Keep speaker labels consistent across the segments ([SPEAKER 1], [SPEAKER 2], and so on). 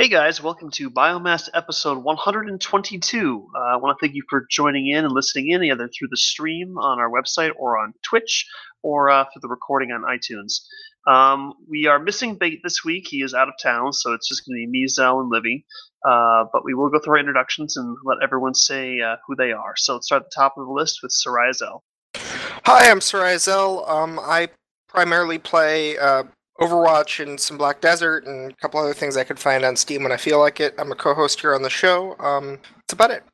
[SPEAKER 1] Hey guys, welcome to Biomass episode 122. Uh, I want to thank you for joining in and listening in, either through the stream on our website or on Twitch or uh, through the recording on iTunes. Um, we are missing Bait this week. He is out of town, so it's just going to be me, Zell, and Livy. Uh, but we will go through our introductions and let everyone say uh, who they are. So let's start at the top of the list with Soraya Zell.
[SPEAKER 2] Hi, I'm Soraya Zell. Um, I primarily play uh, Overwatch and some Black Desert and a couple other things I could find on Steam when I feel like it. I'm a co-host here on the show. Um, that's about it.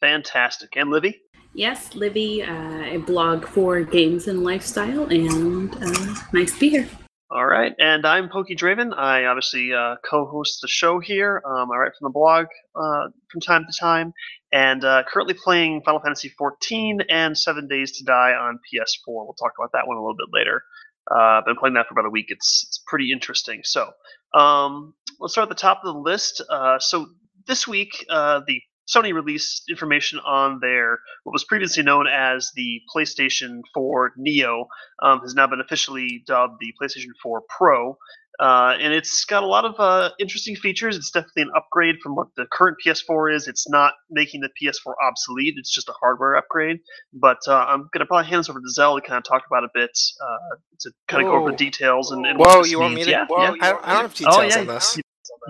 [SPEAKER 1] Fantastic. And Livy?
[SPEAKER 3] Yes, Livy. Uh, I blog for games and lifestyle, and uh, nice to be here.
[SPEAKER 1] All right, and I'm Pokey Draven. I obviously uh, co-host the show here. Um, I write from the blog uh, from time to time, and uh, currently playing Final Fantasy XIV and Seven Days to Die on PS4. We'll talk about that one a little bit later. Uh, I've been playing that for about a week. It's it's pretty interesting. So um, let's start at the top of the list. Uh, so this week, uh, the Sony released information on their what was previously known as the PlayStation 4 Neo um, has now been officially dubbed the PlayStation 4 Pro. Uh, and it's got a lot of uh, interesting features. It's definitely an upgrade from what the current PS4 is. It's not making the PS4 obsolete. It's just a hardware upgrade. But uh, I'm going to probably hand this over to Zell to kind of talk about a bit uh, to kind of go over the details and, and
[SPEAKER 2] Whoa, you want me to?
[SPEAKER 1] Yeah,
[SPEAKER 2] Whoa,
[SPEAKER 1] yeah.
[SPEAKER 2] I, don't, I don't have details
[SPEAKER 1] Oh, yeah,
[SPEAKER 2] on this.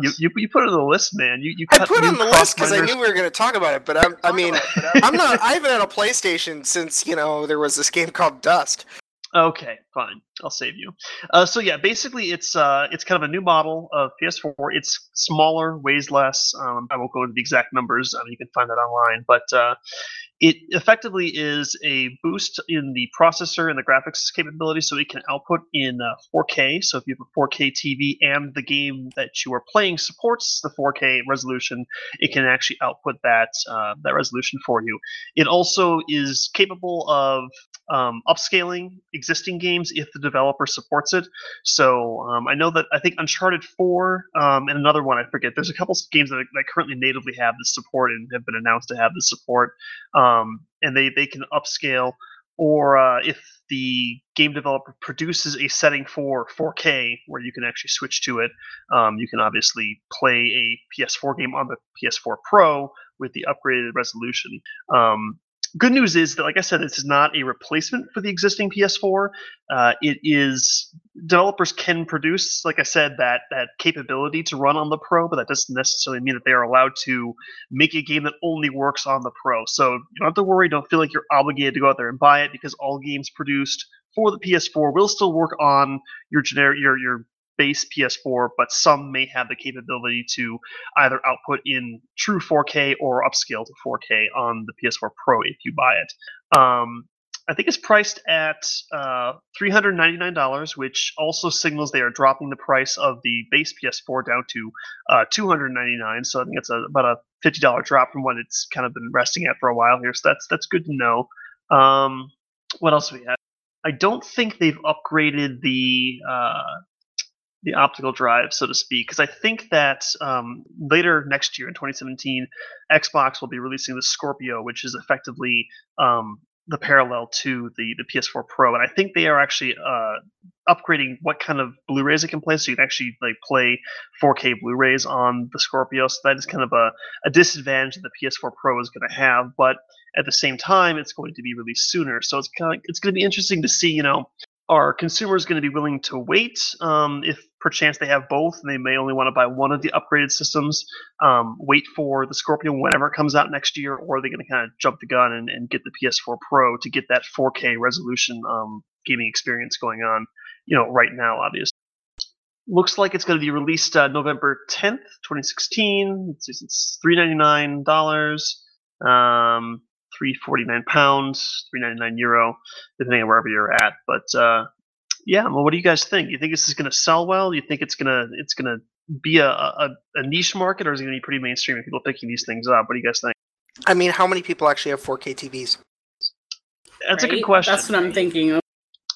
[SPEAKER 1] You, you, you put it on the list, man. You, you
[SPEAKER 2] I put it on the list because I knew we were going to talk about it, but I'm, I mean, I'm not. I haven't had a PlayStation since you know there was this game called Dust.
[SPEAKER 1] Okay, fine. I'll save you. Uh, so yeah, basically it's uh, it's kind of a new model of PS4. It's smaller, weighs less. Um, I won't go into the exact numbers. I mean, you can find that online. But uh, it effectively is a boost in the processor and the graphics capability, so it can output in uh, 4K. So if you have a 4K TV and the game that you are playing supports the 4K resolution, it can actually output that uh, that resolution for you. It also is capable of um, upscaling existing games if the developer supports it. So um, I know that I think Uncharted 4 um, and another one I forget. There's a couple games that, that currently natively have this support and have been announced to have this support, um, and they they can upscale. Or uh, if the game developer produces a setting for 4K where you can actually switch to it, um, you can obviously play a PS4 game on the PS4 Pro with the upgraded resolution. Um, good news is that, like I said, this is not a replacement for the existing PS4. Uh, it is developers can produce, like I said, that that capability to run on the Pro, but that doesn't necessarily mean that they are allowed to make a game that only works on the Pro. So you don't have to worry. Don't feel like you're obligated to go out there and buy it because all games produced for the PS4 will still work on your generic your your base PS4, but some may have the capability to either output in true 4K or upscale to 4K on the PS4 Pro if you buy it. Um, I think it's priced at uh, $399, which also signals they are dropping the price of the base PS4 down to uh, 299. So I think it's a, about a $50 drop from what it's kind of been resting at for a while here. So that's that's good to know. Um, what else do we have? I don't think they've upgraded the uh, the optical drive, so to speak, because I think that um, later next year in 2017, Xbox will be releasing the Scorpio, which is effectively um, the parallel to the the PS4 Pro, and I think they are actually uh, upgrading what kind of Blu-rays it can play, so you can actually like play 4K Blu-rays on the Scorpio. So that is kind of a, a disadvantage that the PS4 Pro is going to have, but at the same time, it's going to be released sooner. So it's kind of it's going to be interesting to see, you know, are consumers going to be willing to wait um, if perchance they have both and they may only want to buy one of the upgraded systems um, wait for the Scorpio whenever it comes out next year or they're they going to kind of jump the gun and, and get the ps4 pro to get that 4k resolution um, gaming experience going on you know right now obviously looks like it's going to be released uh, november 10th 2016 it's, it's $399 um, 349 pounds 399 euro depending on wherever you're at but uh, yeah, well, what do you guys think? You think this is going to sell well? You think it's gonna it's gonna be a, a, a niche market, or is it going to be pretty mainstream and people picking these things up? What do you guys think?
[SPEAKER 2] I mean, how many people actually have 4K TVs?
[SPEAKER 1] That's a good question.
[SPEAKER 3] That's what I'm thinking of.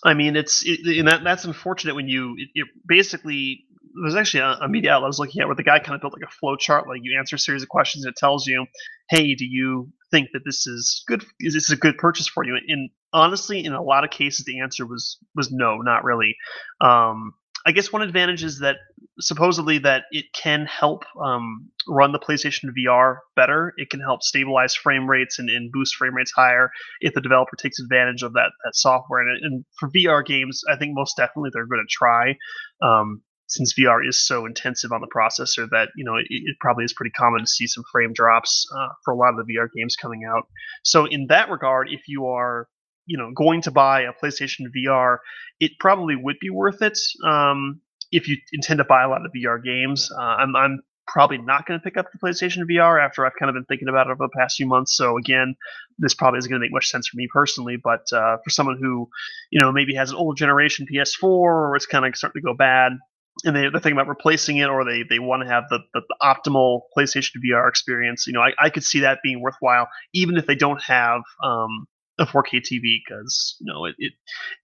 [SPEAKER 1] I mean, it's it, and that that's unfortunate when you it, it basically there's actually a, a media outlet I was looking at where the guy kind of built like a flow chart, like you answer a series of questions and it tells you, hey, do you think that this is good? Is this a good purchase for you? And honestly, in a lot of cases, the answer was was no, not really. Um, I guess one advantage is that supposedly that it can help um, run the PlayStation VR better. It can help stabilize frame rates and, and, boost frame rates higher if the developer takes advantage of that that software. And, and for VR games, I think most definitely they're going to try. Um, since VR is so intensive on the processor that you know it, it probably is pretty common to see some frame drops uh, for a lot of the VR games coming out. So in that regard, if you are you know going to buy a PlayStation VR, it probably would be worth it um, if you intend to buy a lot of VR games. Uh, I'm, I'm probably not going to pick up the PlayStation VR after I've kind of been thinking about it over the past few months. So again, this probably isn't going to make much sense for me personally. But uh, for someone who, you know, maybe has an old generation PS4 or it's kind of starting to go bad, and they, they're thinking about replacing it, or they, they want to have the, the, the, optimal PlayStation VR experience, you know, I, I could see that being worthwhile, even if they don't have um, a 4K TV because you know it, it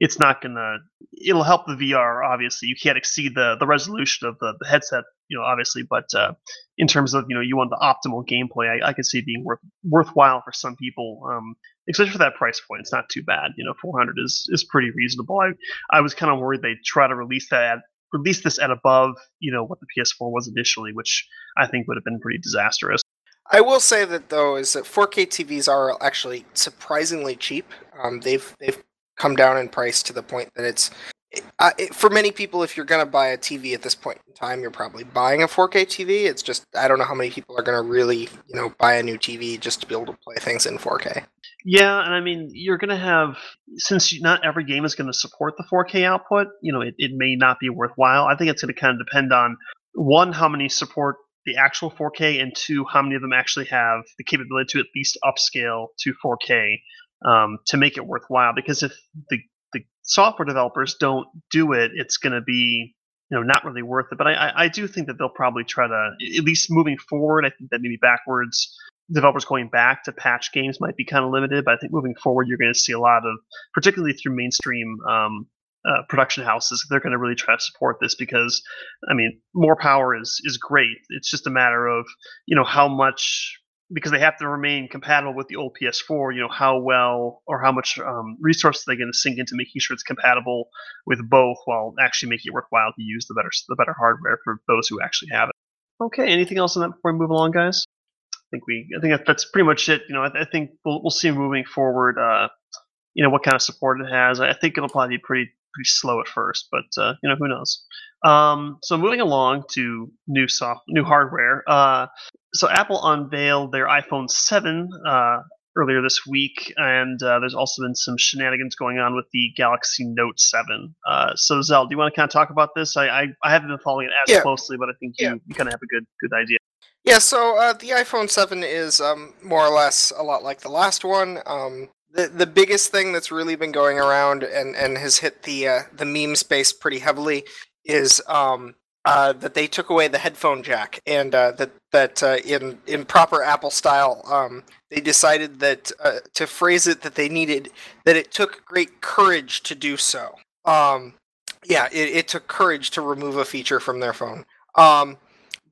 [SPEAKER 1] it's not gonna it'll help the VR obviously. You can't exceed the the resolution of the, the headset you know obviously but uh, in terms of you know you want the optimal gameplay I, I could see being worth worthwhile for some people um, especially for that price point. It's not too bad you know 400 is is pretty reasonable. I I was kind of worried they'd try to release that at, release this at above you know what the PS4 was initially which I think would have been pretty disastrous
[SPEAKER 2] I will say that though is that 4K TVs are actually surprisingly cheap. Um, they've they've come down in price to the point that it's uh, it, for many people. If you're going to buy a TV at this point in time, you're probably buying a 4K TV. It's just I don't know how many people are going to really you know buy a new TV just to be able to play things in 4K.
[SPEAKER 1] Yeah, and I mean you're going to have since not every game is going to support the 4K output. You know, it, it may not be worthwhile. I think it's going to kind of depend on one how many support the actual 4K, and two, how many of them actually have the capability to at least upscale to 4K um, to make it worthwhile. Because if the the software developers don't do it, it's going to be you know not really worth it. But I, I do think that they'll probably try to at least moving forward. I think that maybe backwards developers going back to patch games might be kind of limited. But I think moving forward, you're going to see a lot of, particularly through mainstream um, uh, production houses they're going to really try to support this because i mean more power is is great. It's just a matter of you know how much because they have to remain compatible with the old ps4 you know how well or how much um, resources they're going to sink into making sure it's compatible with both while actually making it worthwhile to use the better the better hardware for those who actually have it. Okay anything else on that before we move along guys? I think we i think that's pretty much it. You know i, I think we'll, we'll see moving forward uh, you know what kind of support it has. I think it'll probably be pretty pretty slow at first, but uh, you know who knows. Um, so moving along to new soft, new hardware. Uh, so Apple unveiled their iPhone 7 uh, earlier this week, and uh, there's also been some shenanigans going on with the Galaxy Note 7. Uh, so Zell, do you want to kind of talk about this? I I, I haven't been following it as yeah. closely, but I think you, yeah. you kind of have a good good idea.
[SPEAKER 2] Yeah, so uh, the iPhone 7 is um, more or less a lot like the last one. Um, the the biggest thing that's really been going around and and has hit the uh, the meme space pretty heavily is um, uh, that they took away the headphone jack and uh, that that uh, in in proper Apple style um, they decided that uh, to phrase it that they needed that it took great courage to do so. Um, yeah, it, it took courage to remove a feature from their phone. Um,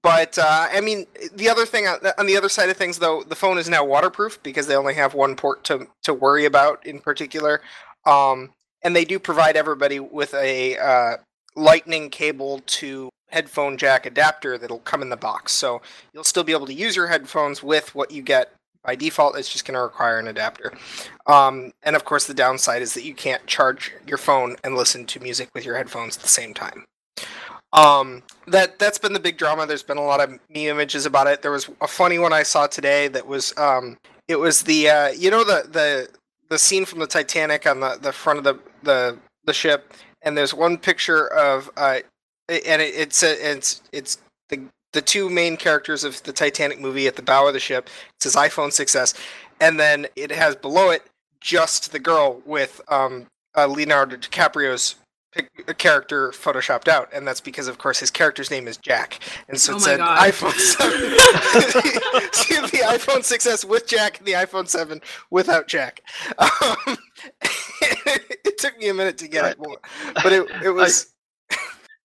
[SPEAKER 2] but uh, I mean, the other thing on the other side of things, though, the phone is now waterproof because they only have one port to to worry about in particular, um, and they do provide everybody with a uh, Lightning cable to headphone jack adapter that'll come in the box. So you'll still be able to use your headphones with what you get by default. It's just going to require an adapter. Um, and of course, the downside is that you can't charge your phone and listen to music with your headphones at the same time. Um, that that's been the big drama. There's been a lot of meme images about it. There was a funny one I saw today that was um, it was the uh, you know the the the scene from the Titanic on the, the front of the, the the ship, and there's one picture of uh, and it, it's a, it's it's the the two main characters of the Titanic movie at the bow of the ship. It says iPhone 6s, and then it has below it just the girl with um, uh, Leonardo DiCaprio's character photoshopped out, and that's because, of course, his character's name is Jack, and so oh it said God. iPhone Seven. the iPhone 6s with Jack, and the iPhone 7 without Jack. Um, it took me a minute to get it, but it it was.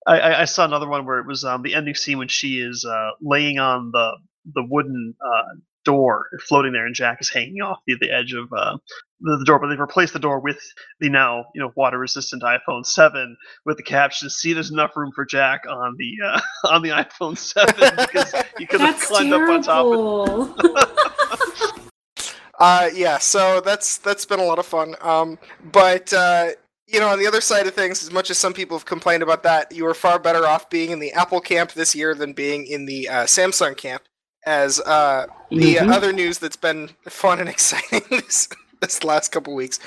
[SPEAKER 1] I, I, I, saw another one where it was um, the ending scene when she is uh, laying on the the wooden uh, door floating there, and Jack is hanging off the, the edge of uh, the, the door. But they've replaced the door with the now you know water resistant iPhone seven with the caption "See, there's enough room for Jack on the uh, on the iPhone seven because he could have
[SPEAKER 3] That's
[SPEAKER 1] climbed up on top of
[SPEAKER 3] terrible.
[SPEAKER 2] Uh, yeah, so that's that's been a lot of fun. Um, but uh, you know, on the other side of things, as much as some people have complained about that, you are far better off being in the Apple camp this year than being in the uh, Samsung camp. As uh, the
[SPEAKER 3] Mhm.
[SPEAKER 2] other news that's been fun and exciting this this last couple weeks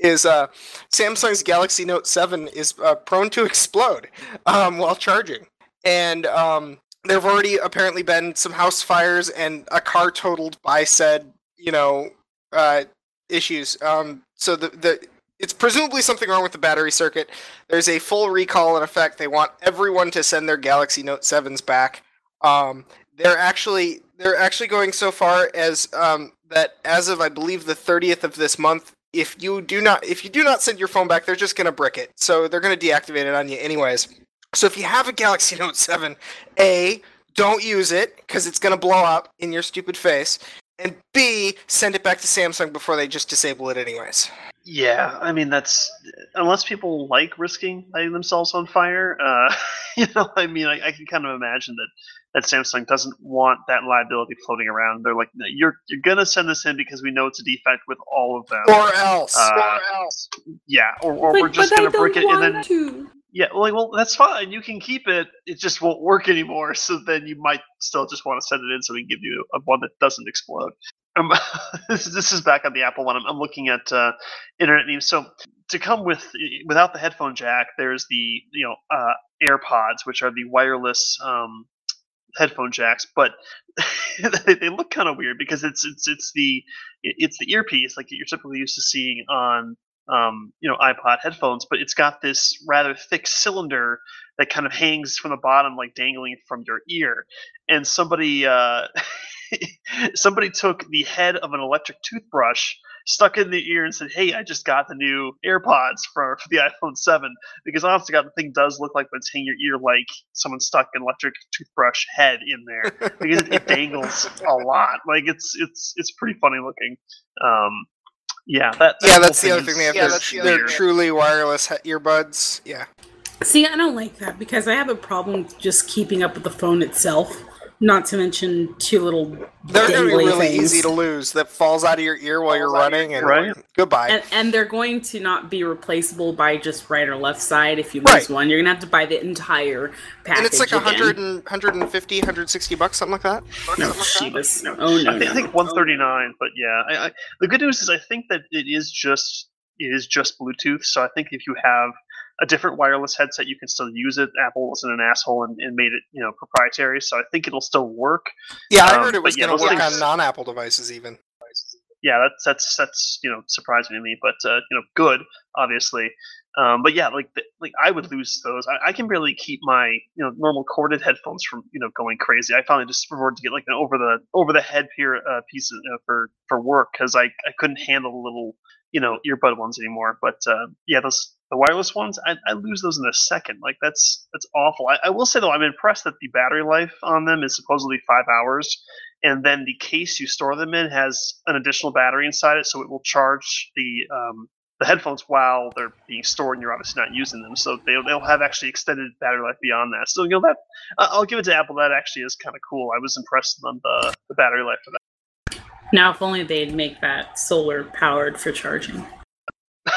[SPEAKER 2] is uh, Samsung's Galaxy Note 7 is uh, prone to explode um, while charging, and um, there have already apparently been some house fires and a car totaled by said you know uh, issues. Um, so the the it's presumably something wrong with the battery circuit. There's a full recall in effect. They want everyone to send their Galaxy Note sevens back. Um, they're actually they're actually going so far as um, that as of I believe the 30th of this month. If you do not if you do not send your phone back, they're just gonna brick it. So they're gonna deactivate it on you anyways. So if you have a Galaxy Note 7, A, don't use it because it's gonna blow up in your stupid face and B, send it back to Samsung before they just disable it anyways.
[SPEAKER 1] Yeah, I mean that's unless people like risking lighting themselves on fire. Uh, you know, I mean, I, I can kind of imagine that that Samsung doesn't want that liability floating around. They're like, "No, you're you're gonna send this in because we know it's a defect with all of them.
[SPEAKER 2] Or else.
[SPEAKER 1] Uh,
[SPEAKER 2] or else.
[SPEAKER 1] yeah, or, or
[SPEAKER 3] Like,
[SPEAKER 1] we're just gonna
[SPEAKER 3] I don't
[SPEAKER 1] it and
[SPEAKER 3] want
[SPEAKER 1] then
[SPEAKER 3] to.
[SPEAKER 1] yeah, well, well, that's fine. You can keep it. It just won't work anymore. So then you might still just want to send it in so we can give you a one that doesn't explode. Um, this, is- this is back on the Apple one. I'm, I'm looking at uh, internet memes. So to come with without the headphone jack, there's the you know uh, AirPods, which are the wireless um, headphone jacks, but they, look kind of weird because it's it's it's the it's the earpiece like you're typically used to seeing on um, you know iPod headphones, but it's got this rather thick cylinder that kind of hangs from the bottom, like dangling from your ear. And somebody uh, somebody took the head of an electric toothbrush, stuck in the ear, and said, "Hey, I just got the new AirPods for, for the iPhone 7." Because honestly, God, the thing does look like when it's hanging your ear, like someone stuck an electric toothbrush head in there because it, it dangles a lot. Like it's it's it's pretty funny looking. Um, yeah, that, that
[SPEAKER 2] Yeah, that's the other thing they have.
[SPEAKER 1] is
[SPEAKER 2] They're,
[SPEAKER 1] weird.
[SPEAKER 2] they're truly wireless he- earbuds. Yeah.
[SPEAKER 3] See, I don't like that because I have a problem just keeping up with the phone itself. Not to mention two little
[SPEAKER 2] They're going to be really
[SPEAKER 3] things.
[SPEAKER 2] easy to lose. That falls out of your ear while you're
[SPEAKER 1] Falls out of your
[SPEAKER 2] running, and
[SPEAKER 1] Right.
[SPEAKER 2] goodbye.
[SPEAKER 3] And, and they're going to not be replaceable by just right or left side. If you lose
[SPEAKER 2] Right.
[SPEAKER 3] one, you're gonna have to buy the entire package.
[SPEAKER 2] and it's like a
[SPEAKER 3] again.
[SPEAKER 2] hundred and 150, 160 bucks, something like that.
[SPEAKER 3] No, Shivas. Oh no,
[SPEAKER 1] I think, I think 139, but yeah. I, I, the good news is I think that it is just it is just Bluetooth. So I think if you have a different wireless headset, you can still use it. Apple wasn't an asshole and, and made it you know proprietary, so I think it'll still work.
[SPEAKER 2] Yeah, I
[SPEAKER 1] Um,
[SPEAKER 2] heard it was
[SPEAKER 1] yeah,
[SPEAKER 2] going to work
[SPEAKER 1] things-
[SPEAKER 2] on non-Apple devices even.
[SPEAKER 1] Yeah, that's that's that's you know surprising to me, but uh, you know good obviously. Um, but yeah, like the, like I would lose those. I, I can barely keep my you know normal corded headphones from you know going crazy. I finally just preferred to get like an over the over the head peer uh, piece uh, for for work because I I couldn't handle the little you know earbud ones anymore. But uh, yeah, those the wireless ones I, I lose those in a second. Like that's that's awful. I, I will say though I'm impressed that the battery life on them is supposedly five hours, and then the case you store them in has an additional battery inside it, so it will charge the um, the headphones while they're being stored and you're obviously not using them. So they'll, they'll have actually extended battery life beyond that. So, you know, that uh, I'll give it to Apple. That actually is kind of cool. I was impressed on the, the battery life for that.
[SPEAKER 3] Now, if only they'd make that solar powered for charging.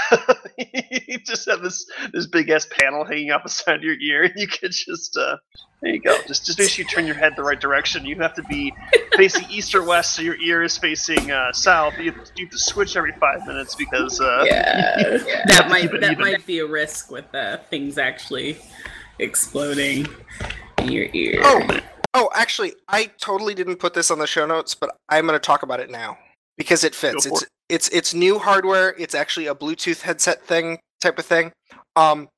[SPEAKER 1] That. you just have this this big ass panel hanging up beside your ear, and you could just uh, there you go. Just just make sure you turn your head the right direction. You have to be facing east or west, so your ear is facing uh, south. You have, to, you have to switch every five minutes because uh,
[SPEAKER 3] Yeah, that might that
[SPEAKER 1] even.
[SPEAKER 3] might be a risk with uh, things actually exploding in your ear.
[SPEAKER 2] Oh, oh, actually, I totally didn't put this on the show notes, but I'm going to talk about it now because it fits.
[SPEAKER 1] Go for
[SPEAKER 2] It's it's new hardware. It's actually a Bluetooth headset thing type of thing. Um,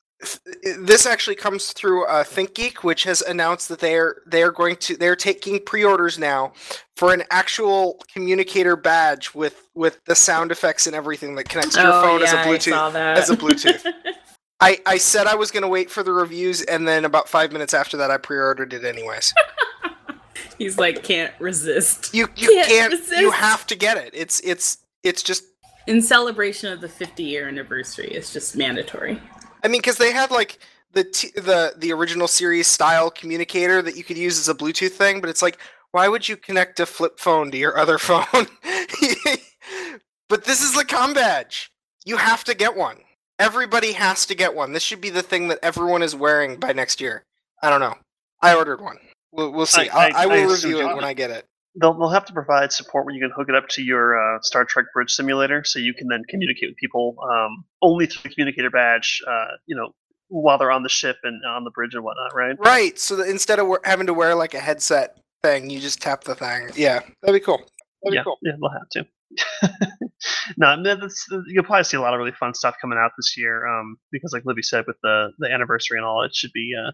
[SPEAKER 2] this actually comes through uh, ThinkGeek, which has announced that they are they are going to they're taking pre-orders now for an actual communicator badge with with the sound effects and everything that connects to your
[SPEAKER 3] Oh,
[SPEAKER 2] phone as a
[SPEAKER 3] yeah, I
[SPEAKER 2] Bluetooth.
[SPEAKER 3] saw that.
[SPEAKER 2] as a Bluetooth. I, I said I was going to wait for the reviews, and then about five minutes after that, I pre-ordered it anyways.
[SPEAKER 3] He's like can't resist.
[SPEAKER 2] You you
[SPEAKER 3] Can't
[SPEAKER 2] can't. You have to get it. It's it's it's just.
[SPEAKER 3] In celebration of the 50 year anniversary, it's just mandatory.
[SPEAKER 2] I mean, because they had like the t- the the original series style communicator that you could use as a Bluetooth thing, but it's like, why would you connect a flip phone to your other phone? but this is the com badge. You have to get one. Everybody has to get one. This should be the thing that everyone is wearing by next year. I don't know. I ordered one. We'll, we'll see.
[SPEAKER 1] I-
[SPEAKER 2] I, I,
[SPEAKER 1] I-
[SPEAKER 2] will
[SPEAKER 1] I
[SPEAKER 2] review it when I get it.
[SPEAKER 1] They'll, they'll have to provide support where you can hook it up to your uh, Star Trek Bridge Simulator, so you can then communicate with people um, only through the communicator badge. Uh, you know, while they're on the ship and on the bridge and whatnot, right?
[SPEAKER 2] Right. So that instead of having to wear like a headset thing, you just tap the thing. Yeah, that'd be cool. That'd
[SPEAKER 1] yeah,
[SPEAKER 2] be cool.
[SPEAKER 1] yeah, they'll have to. no, I mean, that's, you'll probably see a lot of really fun stuff coming out this year. Um, because like Livy said, with the the anniversary and all, it should be uh,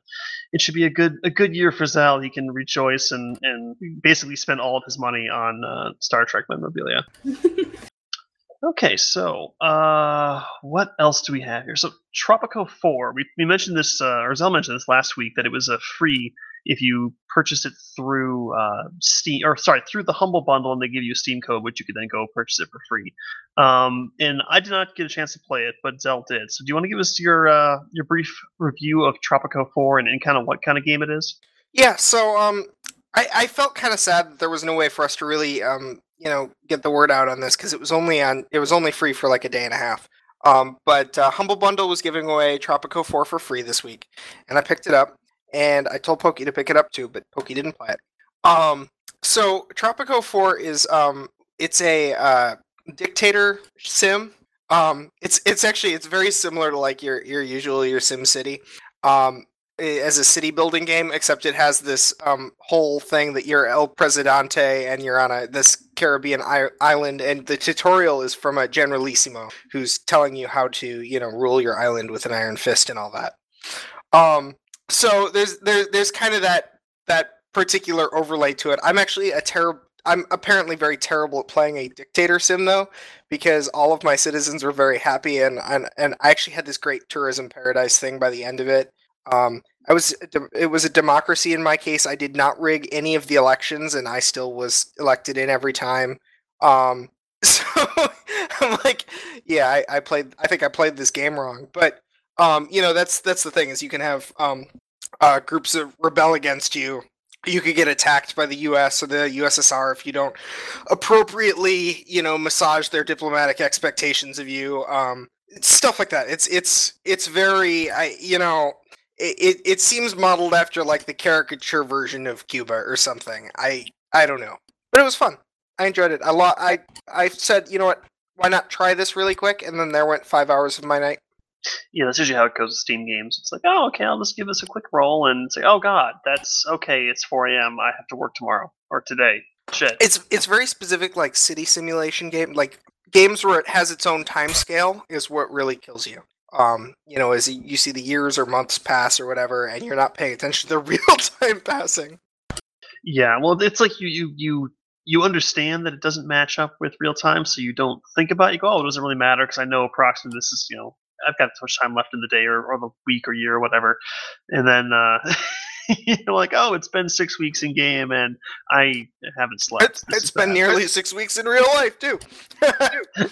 [SPEAKER 1] it should be a good a good year for Zell. He can rejoice and and basically spend all of his money on uh, Star Trek memorabilia. Okay, so uh, what else do we have here? So Tropico Four, we, we mentioned this, uh, or Zell mentioned this last week that it was a free if you purchase it through uh, Steam, or sorry, through the Humble Bundle, and they give you a Steam code, which you could then go purchase it for free. Um, and I did not get a chance to play it, but Zell did. So do you want to give us your uh, your brief review of Tropico Four and, and kind of what kind of game it is?
[SPEAKER 2] Yeah, so um, I, I felt kind of sad that there was no way for us to really um, you know, get the word out on this because it was only on it was only free for like a day and a half. Um, but uh, Humble Bundle was giving away Tropico 4 for free this week, and I picked it up. And I told Pokey to pick it up too, but Pokey didn't play it. Um, so Tropico 4 is um, it's a uh, dictator sim. Um, it's it's actually it's very similar to like your your usual your Sim City. Um, as a city building game, except it has this um, whole thing that you're El Presidente and you're on a this Caribbean I- island, and the tutorial is from a Generalissimo who's telling you how to you know rule your island with an iron fist and all that. Um, so there's there, there's kind of that that particular overlay to it. I'm actually a terrible. I'm apparently very terrible at playing a dictator sim though, because all of my citizens were very happy and and, and I actually had this great tourism paradise thing by the end of it. Um, I was it was a democracy in my case. I did not rig any of the elections, and I still was elected in every time. Um, so I'm like, yeah, I, I played. I think I played this game wrong, but um, you know, that's that's the thing is you can have um, uh, groups that rebel against you. You could get attacked by the U.S. or the USSR if you don't appropriately, you know, massage their diplomatic expectations of you. Um, stuff like that. It's it's it's very, I you know, it, it it seems modeled after like the caricature version of Cuba or something. I I don't know, but it was fun. I enjoyed it. a lot. I I said, you know what? Why not try this really quick? And then there went five hours of my night.
[SPEAKER 1] Yeah, that's usually how it goes with Steam games. It's like, oh, okay, I'll just give this a quick roll and say, oh god, that's okay. It's 4 a.m. I have to work tomorrow or today. Shit.
[SPEAKER 2] It's it's very specific, like city simulation game, like games where it has its own time scale is what really kills you. Um, you know, as you see the years or months pass or whatever, and you're not paying attention to the real time passing.
[SPEAKER 1] Yeah, well, it's like you you you you understand that it doesn't match up with real time, so you don't think about it. You go, oh, it doesn't really matter because I know approximately this is you know I've got so much time left in the day or, or the week or year or whatever, and then uh, you're like, oh, it's been six weeks in game and I haven't slept.
[SPEAKER 2] It's,
[SPEAKER 1] This
[SPEAKER 2] it's been
[SPEAKER 1] bad."
[SPEAKER 2] nearly six weeks in real life too.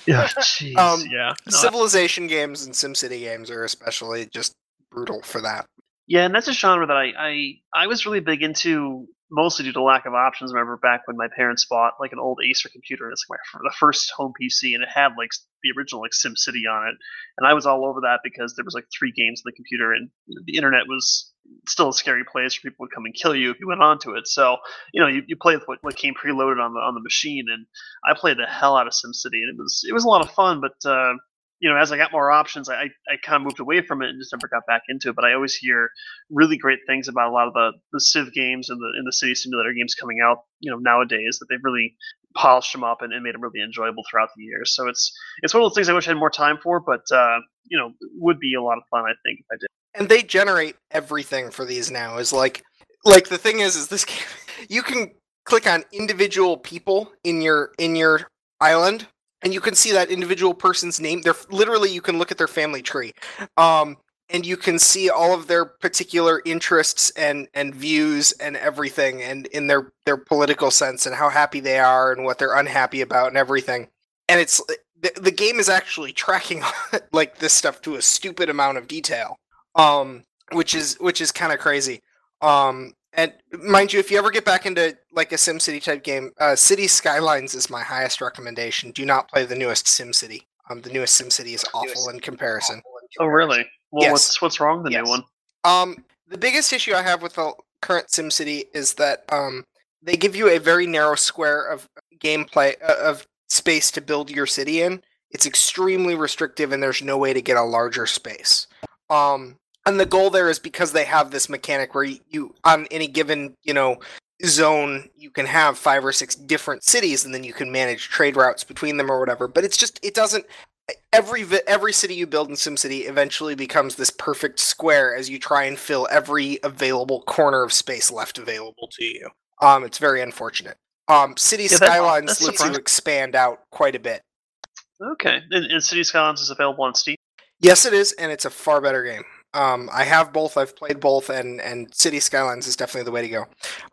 [SPEAKER 1] yeah, jeez,
[SPEAKER 2] Um,
[SPEAKER 1] yeah. No,
[SPEAKER 2] Civilization games and SimCity games are especially just brutal for that.
[SPEAKER 1] Yeah, and that's a genre that I, I I was really big into mostly due to lack of options. I remember back when my parents bought like an old Acer computer, and it's like the first home PC, and it had like the original like SimCity on it, and I was all over that because there was like three games on the computer, and the internet was still a scary place where people would come and kill you if you went onto it. So you know you, you play with what, what came preloaded on the on the machine, and I played the hell out of SimCity, and it was it was a lot of fun, but. Uh, you know, as I got more options, I, I kind of moved away from it and just never got back into it. But I always hear really great things about a lot of the, the Civ games and the and the city simulator games coming out, you know, nowadays that they've really polished them up and, and made them really enjoyable throughout the years. So it's it's one of those things I wish I had more time for, but uh, you know, would be a lot of fun I think if I did.
[SPEAKER 2] and they generate everything for these now is like like the thing is is this game you can click on individual people in your in your island and you can see that individual person's name they're literally you can look at their family tree um and you can see all of their particular interests and and views and everything and in their their political sense and how happy they are and what they're unhappy about and everything. And it's the, the game is actually tracking like this stuff to a stupid amount of detail um which is which is kind of crazy. Um and mind you if you ever get back into like a simcity type game uh city skylines is my highest recommendation do not play the newest simcity um the newest simcity is awful in comparison
[SPEAKER 1] Oh, really? Well,
[SPEAKER 2] Yes.
[SPEAKER 1] what's what's wrong with the
[SPEAKER 2] Yes.
[SPEAKER 1] new one?
[SPEAKER 2] Um, the biggest issue I have with the current SimCity is that um, they give you a very narrow square of gameplay uh, of space to build your city in. It's extremely restrictive, and there's no way to get a larger space. Um, and the goal there is because they have this mechanic where you, you on any given you know zone you can have five or six different cities, and then you can manage trade routes between them or whatever. But it's just it doesn't every every city you build in SimCity eventually becomes this perfect square as you try and fill every available corner of space left available to you. Um, it's very unfortunate. Um, City
[SPEAKER 1] Yeah,
[SPEAKER 2] Skylines
[SPEAKER 1] that's
[SPEAKER 2] lets you expand out quite a bit.
[SPEAKER 1] Okay, and, and City Skylines is available on Steam.
[SPEAKER 2] Yes, it is, and it's a far better game. Um, I have both. I've played both, and and City Skylines is definitely the way to go.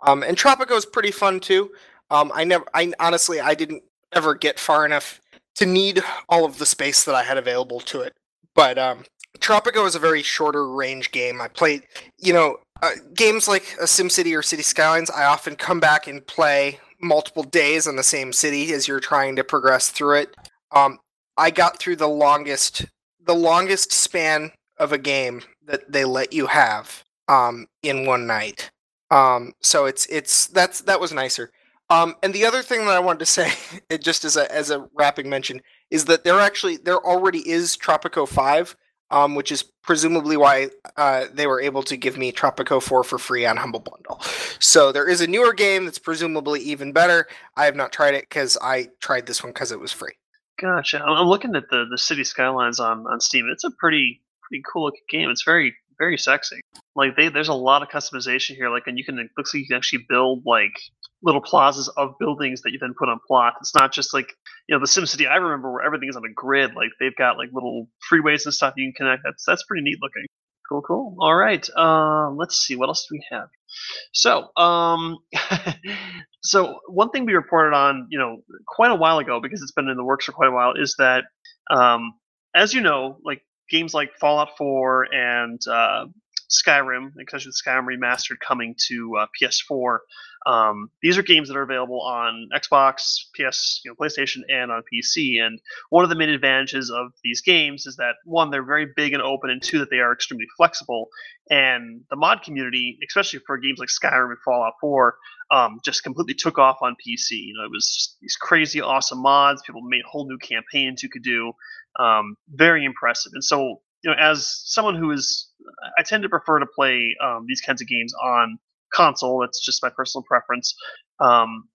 [SPEAKER 2] Um, and Tropico is pretty fun too. Um, I never, I honestly, I didn't ever get far enough to need all of the space that I had available to it. But um, Tropico is a very shorter range game. I played, you know, uh, games like a SimCity or City Skylines. I often come back and play multiple days in the same city as you're trying to progress through it. Um, I got through the longest the longest span of a game that they let you have um, in one night. Um, so it's it's that's that was nicer. Um, and the other thing that I wanted to say, just as a as a wrapping mention, is that there actually there already is Tropico Five, um, which is presumably why uh, they were able to give me Tropico Four for free on Humble Bundle. So there is a newer game that's presumably even better. I have not tried it because I tried this one because it was free.
[SPEAKER 1] Gotcha. I'm, looking at the, the City Skylines on, on Steam. It's a pretty pretty cool looking game. It's very very sexy. Like they there's a lot of customization here. Like and you can it looks like you can actually build like little plazas of buildings that you then put on plot. It's not just like you know the SimCity I remember where everything is on a grid. Like they've got like little freeways and stuff you can connect. That's that's pretty neat looking. Cool, cool. All right. Uh, let's see. What else do we have? So, um, so one thing we reported on, you know, quite a while ago because it's been in the works for quite a while, is that, um, as you know, like games like Fallout 4 and uh, Skyrim, especially the Skyrim remastered coming to uh, PS4. Um, these are games that are available on Xbox, PS, you know, PlayStation, and on PC. And one of the main advantages of these games is that one, they're very big and open, and two, that they are extremely flexible. And the mod community, especially for games like Skyrim and Fallout 4, um, just completely took off on PC. You know, it was these crazy, awesome mods. People made whole new campaigns you could do. Um, very impressive. And so, you know, as someone who is, I tend to prefer to play um, these kinds of games on console. That's just my personal preference. Um,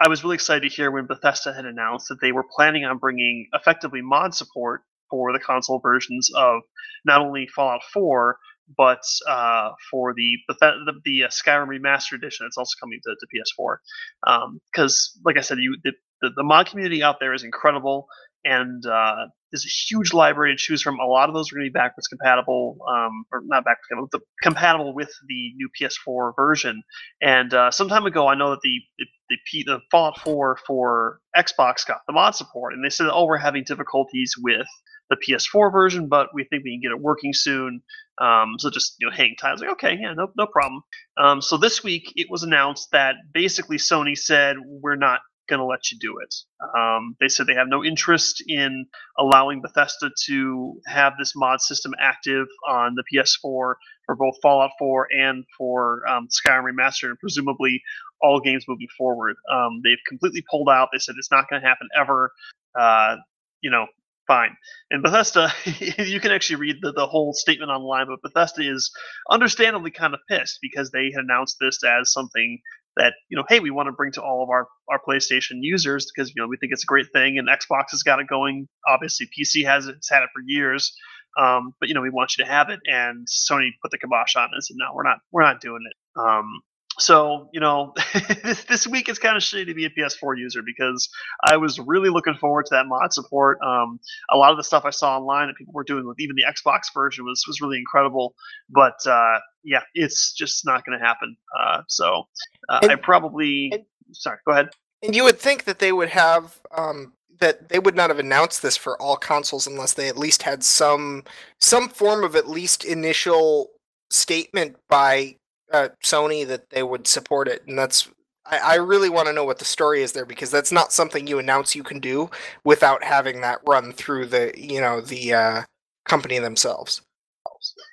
[SPEAKER 1] I was really excited to hear when Bethesda had announced that they were planning on bringing effectively mod support for the console versions of not only Fallout 4 but uh, for the the, the uh, Skyrim Remastered Edition. It's also coming to, to PS4 because, like I said, you the, the, the mod community out there is incredible and uh, there's a huge library to choose from. A lot of those are going to be backwards compatible, um, or not backwards compatible, compatible with the new PS4 version. And uh, some time ago, I know that the the, the, P, the Fallout 4 for Xbox got the mod support, and they said, "Oh, we're having difficulties with the PS4 version, but we think we can get it working soon." Um, so just you know, hang tight. I was like, "Okay, yeah, no, no problem." Um, so this week, it was announced that basically Sony said, "We're not." Going to let you do it. Um, they said they have no interest in allowing Bethesda to have this mod system active on the PS4 for both Fallout 4 and for um, Skyrim Remastered, and presumably all games moving forward. Um, they've completely pulled out. They said it's not going to happen ever. Uh, you know, fine. And Bethesda, you can actually read the, the whole statement online, but Bethesda is understandably kind of pissed because they had announced this as something that you know hey we want to bring to all of our our playstation users because you know we think it's a great thing and xbox has got it going. Obviously pc has it it's had it for years um, but you know we want you to have it and sony put the kibosh on it and said no we're not we're not doing it. Um, so you know this, this week it's kind of shitty to be a ps4 user because i was really looking forward to that mod support. Um, a lot of the stuff i saw online that people were doing with even the xbox version was was really incredible but uh, yeah it's just not going to happen. Uh, so uh,
[SPEAKER 2] And-
[SPEAKER 1] i probably
[SPEAKER 2] and-
[SPEAKER 1] sorry go ahead.
[SPEAKER 2] And you would think that they would have um, that they would not have announced this for all consoles unless they at least had some some form of at least initial statement by uh, Sony that they would support it. And that's I, I really want to know what the story is there because that's not something you announce you can do without having that run through the you know the uh, company themselves.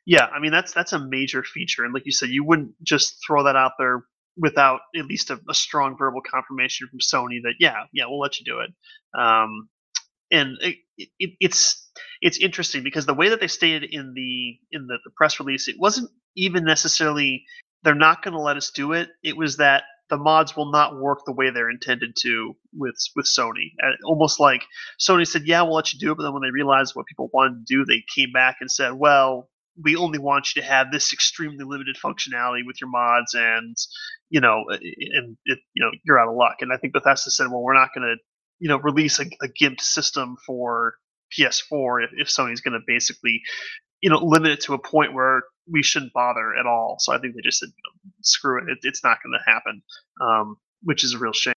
[SPEAKER 1] Yeah, I mean that's that's a major feature, and like you said, you wouldn't just throw that out there without at least a, a strong verbal confirmation from Sony that yeah, yeah, we'll let you do it. Um, and it, it, it's it's interesting because the way that they stated in the in the, the press release, it wasn't even necessarily they're not going to let us do it. It was that the mods will not work the way they're intended to with with Sony. Almost like Sony said, "Yeah, we'll let you do it," but then when they realized what people wanted to do, they came back and said, "Well, we only want you to have this extremely limited functionality with your mods, and you know, and it, you know, you're out of luck." And I think Bethesda said, "Well, we're not going to, you know, release a, a gimped system for PS4 if, if Sony's going to basically, you know, limit it to a point where we shouldn't bother at all." So I think they just said, "Screw it, it it's not going to happen," um, which is a real shame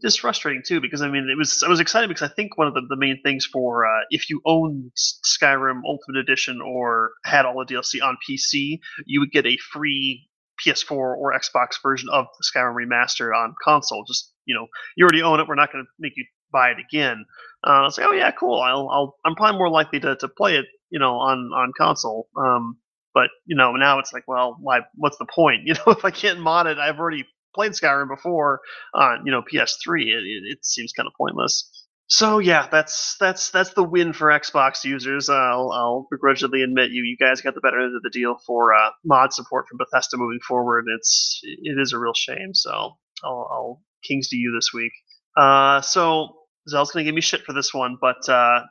[SPEAKER 1] just frustrating too because I mean it was I was excited because I think one of the, the main things for uh, if you own Skyrim Ultimate Edition or had all the DLC on PC, you would get a free PS4 or Xbox version of the Skyrim remaster on console. Just you know, you already own it. We're not going to make you buy it again. Uh, I was like, oh yeah, cool. I'll, I'll I'm probably more likely to, to play it, you know, on on console. Um, but you know, now it's like, well, why? What's the point? You know, if I can't mod it, I've already played Skyrim before on you know PS3. It, it, it seems kind of pointless. So yeah, that's that's that's the win for Xbox users. I'll, I'll begrudgingly admit you you guys got the better end of the deal for uh, mod support from Bethesda moving forward. It's it is a real shame. So I'll, I'll kings to you this week. Uh, so Zell's gonna give me shit for this one, but uh,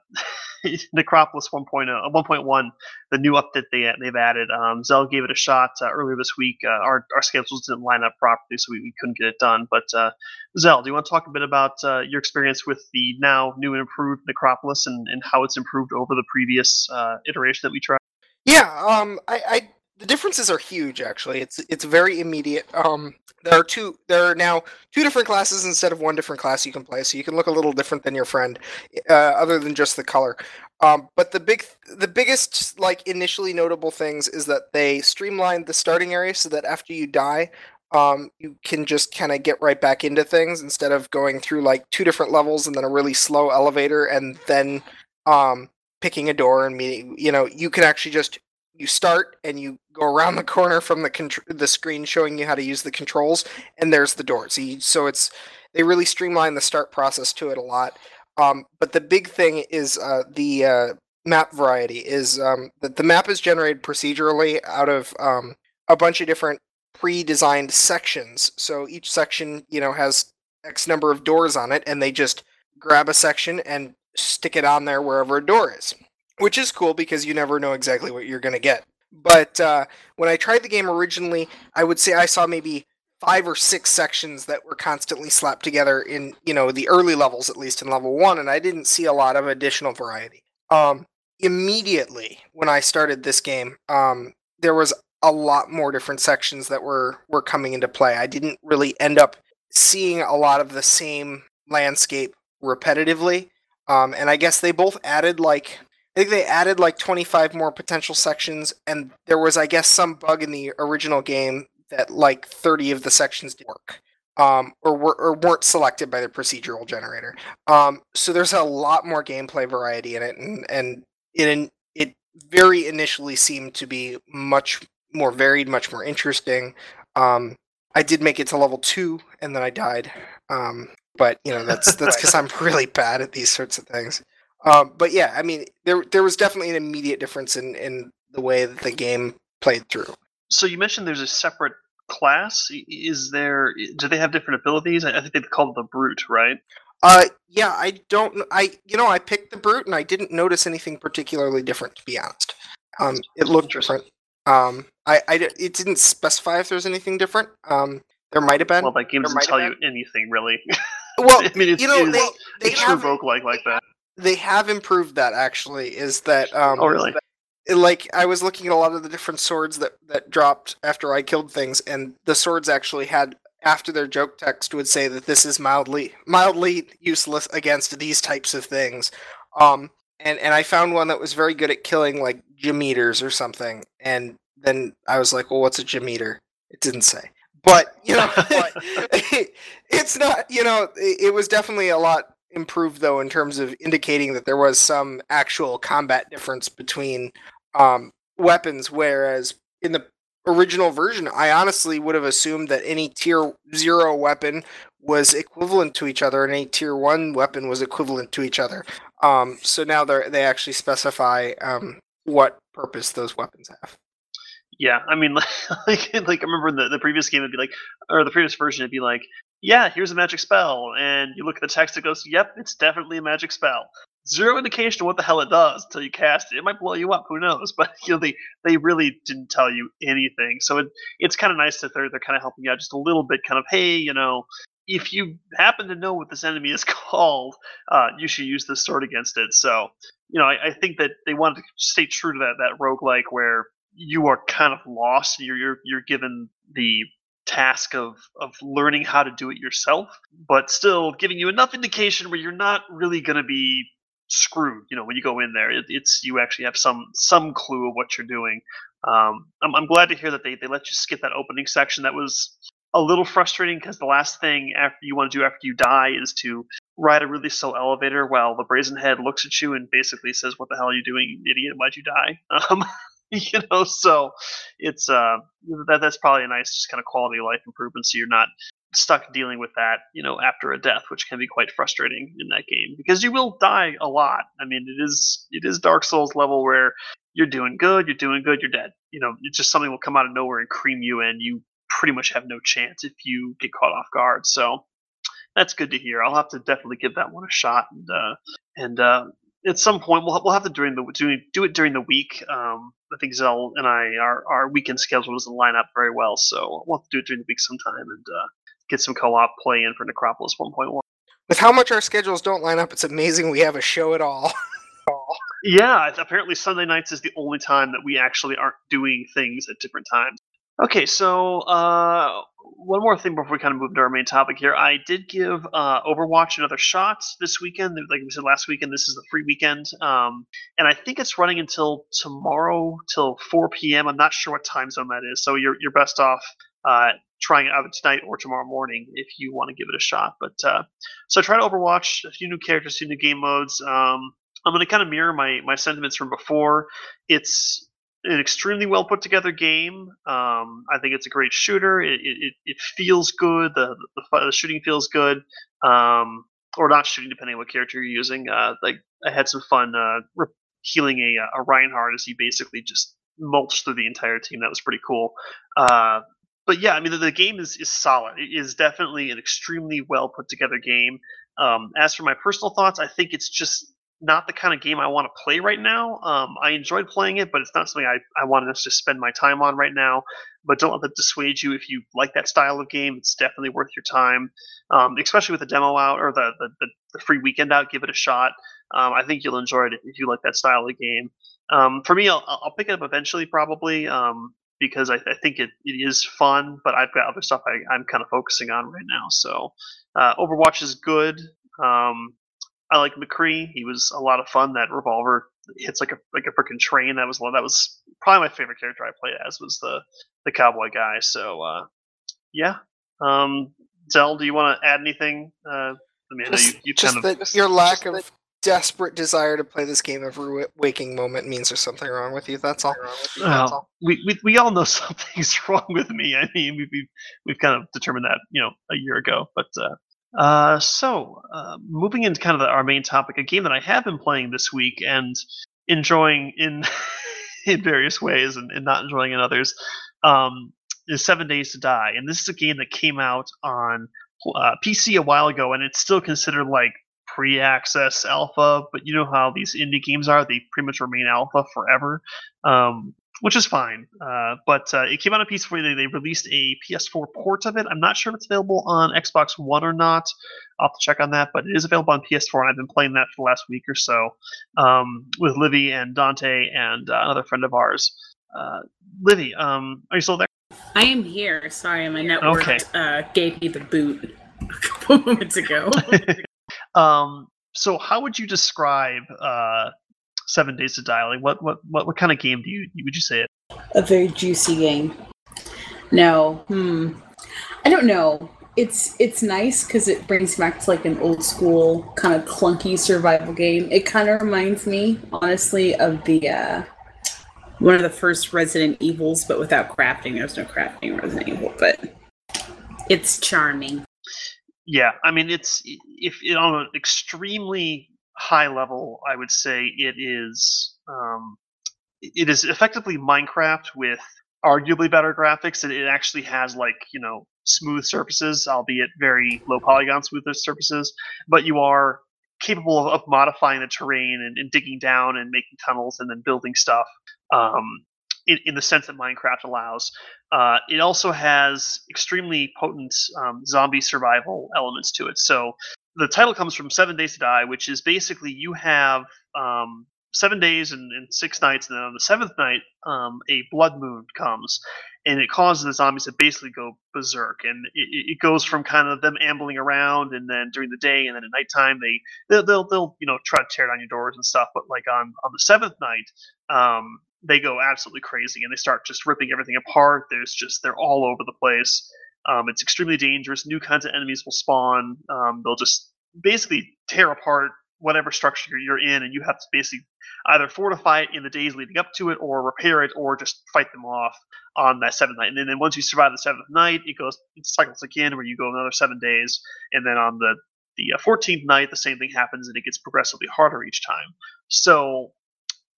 [SPEAKER 1] Necropolis 1.0, uh, 1.1, the new update they they've added. Um, Zell gave it a shot uh, earlier this week. Uh, our our schedules didn't line up properly, so we, we couldn't get it done. But uh, Zell, do you want to talk a bit about uh, your experience with the now new and improved Necropolis and, and how it's improved over the previous uh, iteration that we tried?
[SPEAKER 2] Yeah, um, I, I the differences are huge. Actually, it's it's very immediate. Um, there are two. There are now two different classes instead of one different class you can play, so you can look a little different than your friend, uh, other than just the color. Um, but the big, the biggest, like initially notable things is that they streamlined the starting area so that after you die, um, you can just kind of get right back into things instead of going through like two different levels and then a really slow elevator and then um, picking a door and meeting. You know, you can actually just you start and you go around the corner from the contr- the screen showing you how to use the controls, and there's the door. So, you, so it's they really streamline the start process to it a lot. Um, but the big thing is uh, the uh, map variety is um, that the map is generated procedurally out of um, a bunch of different pre-designed sections. So each section, you know, has X number of doors on it, and they just grab a section and stick it on there wherever a door is, which is cool because you never know exactly what you're going to get. But uh, when I tried the game originally, I would say I saw maybe five or six sections that were constantly slapped together in you know the early levels, at least in level one, and I didn't see a lot of additional variety. Um, immediately when I started this game, um, there was a lot more different sections that were were coming into play. I didn't really end up seeing a lot of the same landscape repetitively. Um, and I guess they both added like I think they added like 25 more potential sections, and there was I guess some bug in the original game that like 30 of the sections didn't work. Um, or, were, or weren't selected by the procedural generator. Um, so there's a lot more gameplay variety in it, and and it it very initially seemed to be much more varied, much more interesting. Um, I did make it to level two, and then I died. Um, but you know that's that's because I'm really bad at these sorts of things. Um, but yeah, I mean there there was definitely an immediate difference in in the way that the game played through.
[SPEAKER 1] So you mentioned there's a separate class. Is there? Do they have different abilities? I think they call it the brute, right?
[SPEAKER 2] Uh, yeah, I don't. I you know I picked the brute and I didn't notice anything particularly different to be honest. Um, it looked different. Um, I, I it didn't specify if there's anything different. Um, there might have been.
[SPEAKER 1] Well, that game doesn't tell you anything really.
[SPEAKER 2] Well,
[SPEAKER 1] I mean, it's,
[SPEAKER 2] you know,
[SPEAKER 1] it's,
[SPEAKER 2] they they
[SPEAKER 1] it's true roguelike like that.
[SPEAKER 2] They have improved that actually. Is that um,
[SPEAKER 1] Oh, really?
[SPEAKER 2] like I was looking at a lot of the different swords that that dropped after I killed things, and the swords actually had after their joke text would say that this is mildly mildly useless against these types of things. Um, and and I found one that was very good at killing like gemeters or something, and then I was like, well, what's a gemeter? It didn't say. But you know, but it's not. You know, it, it was definitely a lot improved though in terms of indicating that there was some actual combat difference between um, weapons. Whereas in the original version, I honestly would have assumed that any tier zero weapon was equivalent to each other, and any tier one weapon was equivalent to each other. Um, so now they they actually specify um, what purpose those weapons have.
[SPEAKER 1] Yeah, I mean, like, like I remember in the, the previous game, it'd be like, or the previous version, it'd be like, yeah, here's a magic spell, and you look at the text, it goes, yep, it's definitely a magic spell. Zero indication of what the hell it does until you cast it. It might blow you up, who knows? But you know, they they really didn't tell you anything. So it it's kind of nice that they're they're kind of helping you out just a little bit. Kind of, hey, you know, if you happen to know what this enemy is called, uh, you should use this sword against it. So you know, I, I think that they wanted to stay true to that that roguelike where you are kind of lost. You're you're you're given the task of of learning how to do it yourself, but still giving you enough indication where you're not really going to be screwed. You know, when you go in there, it, it's you actually have some some clue of what you're doing. Um, I'm I'm glad to hear that they they let you skip that opening section. That was a little frustrating because the last thing after you want to do after you die is to ride a really slow elevator while the brazen head looks at you and basically says, "What the hell are you doing, you idiot? Why'd you die?" Um, you know, so it's uh that that's probably a nice just kind of quality of life improvement. So you're not stuck dealing with that, you know, after a death, which can be quite frustrating in that game because you will die a lot. I mean, it is it is Dark Souls level where you're doing good, you're doing good, you're dead. You know, it's just something will come out of nowhere and cream you, and you pretty much have no chance if you get caught off guard. So that's good to hear. I'll have to definitely give that one a shot, and uh, and uh, at some point we'll we'll have to during the do, do it during the week. Um, I think Zell and I our our weekend schedule doesn't line up very well, so we'll have to do it during the week sometime and uh, get some co-op play in for Necropolis 1.1.
[SPEAKER 2] With how much our schedules don't line up, it's amazing we have a show at all.
[SPEAKER 1] Yeah, apparently Sunday nights is the only time that we actually aren't doing things at different times. Okay, so uh, one more thing before we kind of move to our main topic here. I did give uh, Overwatch another shot this weekend. Like we said last weekend, this is the free weekend, um, and I think it's running until tomorrow till 4 p.m. I'm not sure what time zone that is, so you're you're best off uh, trying it either tonight or tomorrow morning if you want to give it a shot. But uh, so try to Overwatch, a few new characters, a few new game modes. Um, I'm going to kind of mirror my my sentiments from before. It's an extremely well put together game. Um, I think it's a great shooter. It it, it feels good. The, the the shooting feels good. Um, or not shooting, depending on what character you're using. Uh, like I had some fun uh, healing a a Reinhardt as he basically just mulched through the entire team. That was pretty cool. Uh, but yeah, I mean the, the game is is solid. It is definitely an extremely well put together game. Um, as for my personal thoughts, I think it's just not the kind of game I want to play right now. Um, I enjoyed playing it, but it's not something I, I want to just spend my time on right now. But don't let that dissuade you. If you like that style of game, it's definitely worth your time. Um, especially with the demo out or the, the, the, free weekend out, give it a shot. Um, I think you'll enjoy it if you like that style of game. Um, for me, I'll, I'll pick it up eventually, probably, um, because I, I think it, it is fun, but I've got other stuff I, I'm kind of focusing on right now. So uh, Overwatch is good. Um, I like McCree. He was a lot of fun. That revolver hits like a like a freaking train. That was one. that was probably my favorite character I played as was the the cowboy guy. So uh, yeah. Um, Zell, do you want to add anything? Uh, I mean, I know
[SPEAKER 2] Just,
[SPEAKER 1] you, you
[SPEAKER 2] just
[SPEAKER 1] kind of
[SPEAKER 2] that your lack of desperate desire to play this game every waking moment means there's something wrong with you. That's all.
[SPEAKER 1] Well, we, we we all know something's wrong with me. I mean, we've we've, we've kind of determined that you know a year ago. But uh, uh, so uh, moving into kind of our main topic, a game that I have been playing this week and enjoying in in various ways and, and not enjoying in others, um, is Seven Days to Die. And this is a game that came out on uh, PC a while ago, and it's still considered like pre-access alpha. But you know how these indie games are; they pretty much remain alpha forever. Um, which is fine. Uh, but uh, it came out on PS4. They, they released a PS4 port of it. I'm not sure if it's available on Xbox One or not. I'll have to check on that, but it is available on PS4, and I've been playing that for the last week or so um, with Livy and Dante and uh, another friend of ours. Uh, Livy, um, are you still there?
[SPEAKER 3] I am here. Sorry, my network
[SPEAKER 1] Okay.
[SPEAKER 3] uh, gave me the boot a couple moments ago.
[SPEAKER 1] um, so, how would you describe uh, Seven Days to Die? Like, what, what, what, what kind of game do you would you say it?
[SPEAKER 3] a very juicy game. No, hmm. I don't know. It's it's nice because it brings back to like an old school kind of clunky survival game. It kind of reminds me, honestly, of the uh, one of the first Resident Evils, but without crafting. There's no crafting in Resident Evil, but it's charming.
[SPEAKER 1] Yeah, I mean, it's if it, on an extremely high level, I would say it is. Um, it is effectively Minecraft with arguably better graphics, and it actually has like you know smooth surfaces, albeit very low polygon smooth surfaces. But you are capable of, of modifying the terrain and, and digging down and making tunnels and then building stuff. Um, in, in the sense that Minecraft allows. Uh, it also has extremely potent um, zombie survival elements to it. So the title comes from Seven Days to Die, which is basically you have um, seven days and, and six nights, and then on the seventh night, um, a blood moon comes, and it causes the zombies to basically go berserk. And it, it goes from kind of them ambling around, and then during the day, and then at nighttime, they they'll, they'll, they'll you know try to tear down your doors and stuff. But like on on the seventh night, um, they go absolutely crazy and they start just ripping everything apart. There's just they're all over the place. Um, it's extremely dangerous. New kinds of enemies will spawn. Um, they'll just basically tear apart whatever structure you're in, and you have to basically either fortify it in the days leading up to it, or repair it, or just fight them off on that seventh night. And then, once you survive the seventh night, it goes it cycles again, where you go another seven days, and then on the the uh, 14th night, the same thing happens, and it gets progressively harder each time. So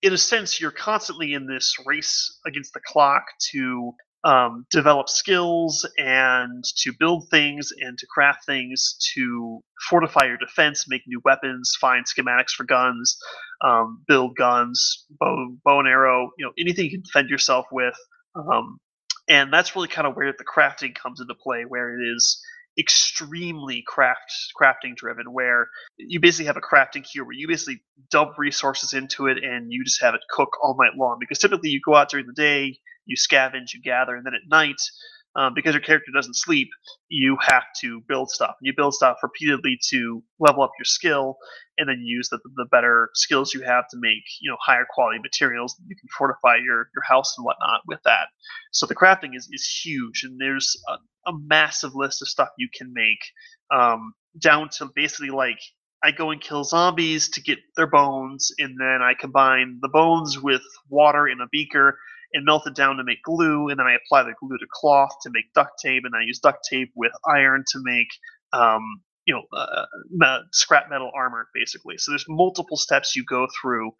[SPEAKER 1] in a sense, you're constantly in this race against the clock to um, develop skills and to build things and to craft things to fortify your defense, make new weapons, find schematics for guns, um, build guns, bow, bow and arrow, you know, anything you can defend yourself with. Um, and that's really kind of where the crafting comes into play, where it is extremely craft crafting driven where you basically have a crafting queue where you basically dump resources into it and you just have it cook all night long because typically you go out during the day you scavenge you gather and then at night um, because your character doesn't sleep you have to build stuff. You build stuff repeatedly to level up your skill and then use the, the better skills you have to make you know higher quality materials you can fortify your your house and whatnot with that. So the crafting is, is huge and there's a, a massive list of stuff you can make um, down to basically like I go and kill zombies to get their bones, and then I combine the bones with water in a beaker and melt it down to make glue, and then I apply the glue to cloth to make duct tape, and I use duct tape with iron to make um, you know uh, scrap metal armor, basically. So there's multiple steps you go through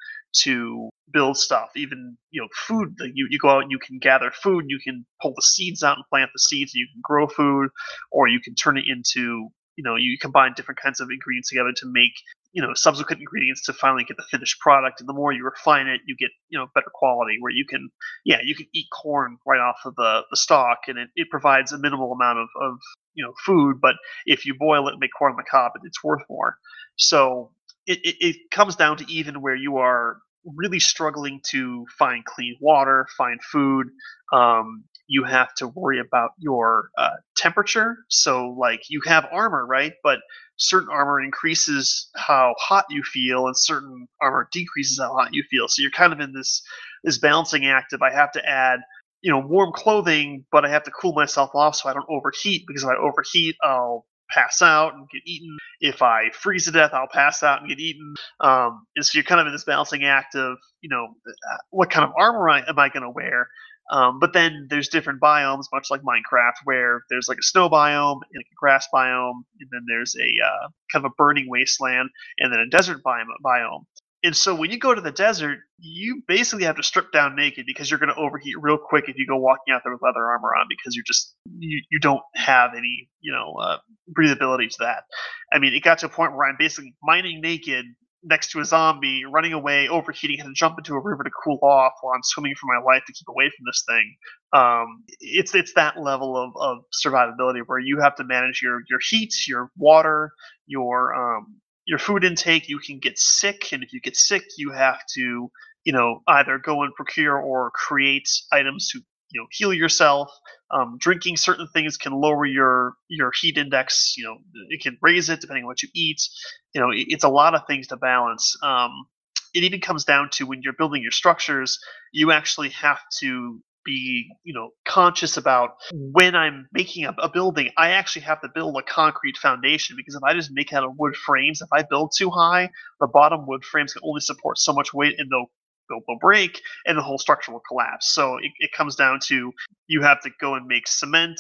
[SPEAKER 1] to build stuff. Even you know food, like you you go out and you can gather food, you can pull the seeds out and plant the seeds, and you can grow food, or you can turn it into you know you combine different kinds of ingredients together to make you know subsequent ingredients to finally get the finished product and the more you refine it you get you know better quality where you can yeah you can eat corn right off of the, the stalk and it, it provides a minimal amount of, of you know food but if you boil it and make corn on the cob it's worth more. So it, it, it comes down to even where you are really struggling to find clean water find food um, you have to worry about your uh, temperature. So, like, you have armor, right? But certain armor increases how hot you feel, and certain armor decreases how hot you feel. So you're kind of in this this balancing act of I have to add, you know, warm clothing, but I have to cool myself off so I don't overheat. Because if I overheat, I'll pass out and get eaten. If I freeze to death, I'll pass out and get eaten. Um, and so you're kind of in this balancing act of, you know, what kind of armor am I going to wear? Um, but then there's different biomes, much like Minecraft, where there's like a snow biome and like a grass biome, and then there's a uh, kind of a burning wasteland, and then a desert biome. biome. And so when you go to the desert, you basically have to strip down naked because you're going to overheat real quick if you go walking out there with leather armor on because you're just you, you don't have any you know uh, breathability to that. I mean, it got to a point where I'm basically mining naked next to a zombie, running away, overheating, had to jump into a river to cool off while I'm swimming for my life to keep away from this thing. Um, it's it's that level of, of survivability where you have to manage your your heat, your water, your um, your food intake. You can get sick, and if you get sick, you have to you know either go and procure or create items to you know heal yourself um, drinking certain things can lower your your heat index you know it can raise it depending on what you eat you know it, it's a lot of things to balance um, it even comes down to when you're building your structures you actually have to be you know conscious about when i'm making a, a building i actually have to build a concrete foundation because if i just make out of wood frames if i build too high the bottom wood frames can only support so much weight and they'll they'll, they'll break and the whole structure will collapse. So it, it comes down to you have to go and make cement,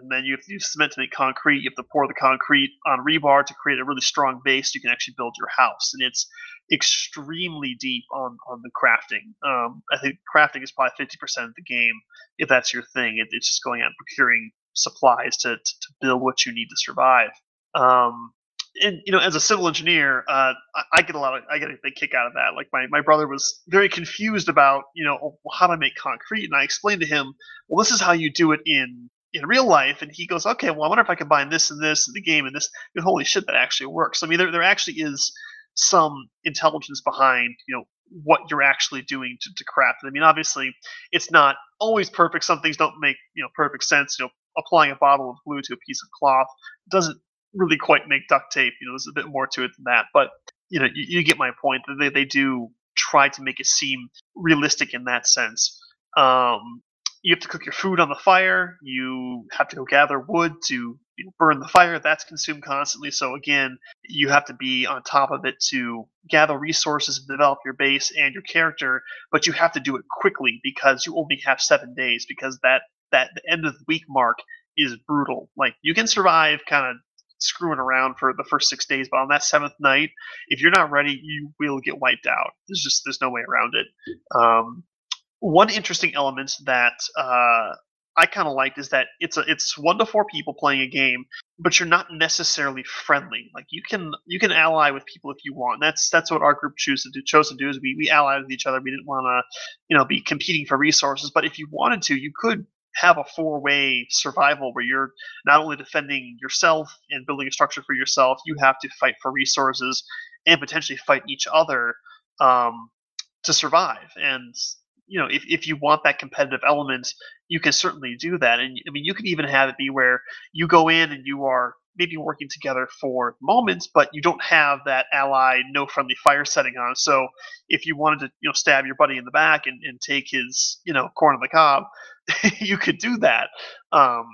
[SPEAKER 1] and then you have to use cement to make concrete. You have to pour the concrete on rebar to create a really strong base. You can actually build your house, and it's extremely deep on on the crafting. Um, I think crafting is probably fifty percent of the game if that's your thing. It, it's just going out and procuring supplies to, to, to build what you need to survive. Um, and you know, as a civil engineer, uh, I, I, get a lot of I get a big kick out of that. Like my, my brother was very confused about you know oh, how to make concrete, and I explained to him, well, this is how you do it in in real life, and he goes, okay, well, I wonder if I combine this and this in the game and this. And holy shit, that actually works. I mean, there there actually is some intelligence behind you know what you're actually doing to, to craft it. I mean, obviously, it's not always perfect. Some things don't make you know perfect sense. You know, applying a bottle of glue to a piece of cloth doesn't really quite make duct tape. You know, there's a bit more to it than that. But you know, you, you get my point. They they do try to make it seem realistic in that sense. Um, you have to cook your food on the fire. You have to go gather wood to you know, burn the fire. That's consumed constantly. So again, you have to be on top of it to gather resources and develop your base and your character. But you have to do it quickly because you only have seven days. Because that that the end of the week mark is brutal. Like you can survive kind of screwing around for the first six days, but on that seventh night, if you're not ready, you will get wiped out. There's just there's no way around it. Um, one interesting element that uh, I kind of liked is that it's a it's one to four people playing a game, but you're not necessarily friendly. Like you can you can ally with people if you want. That's that's what our group chose to do. Chose to do is we we allied with each other. We didn't want to you know be competing for resources, but if you wanted to, you could have a four way survival where you're not only defending yourself and building a structure for yourself, you have to fight for resources and potentially fight each other um, to survive. And you know, if, if you want that competitive element, you can certainly do that. And I mean, you can even have it be where you go in and you are maybe working together for moments, but you don't have that ally no friendly fire setting on. So if you wanted to, you know, stab your buddy in the back and, and take his, you know, corn on the cob, you could do that. Um,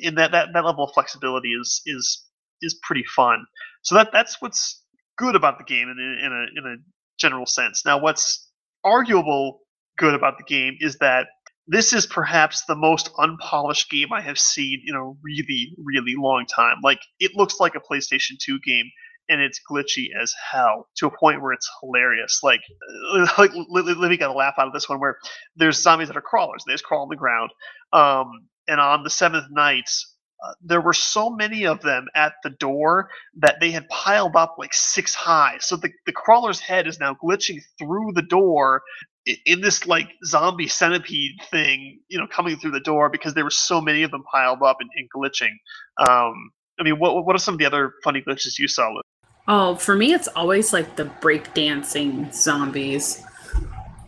[SPEAKER 1] in that, that that level of flexibility is is is pretty fun. So that that's what's good about the game in in a in a general sense. Now, what's arguable good about the game is that this is perhaps the most unpolished game I have seen in a really, really long time. Like, it looks like a PlayStation 2 game, and it's glitchy as hell to a point where it's hilarious. Like, like Livy got a laugh out of this one where there's zombies that are crawlers. They just crawl on the ground. Um, and on the seventh night, uh, there were so many of them at the door that they had piled up like six high. So the, the crawler's head is now glitching through the door in this like zombie centipede thing, you know, coming through the door because there were so many of them piled up and, and glitching. Um, I mean, what what are some of the other funny glitches you saw?
[SPEAKER 3] Oh, for me, it's always like the breakdancing zombies.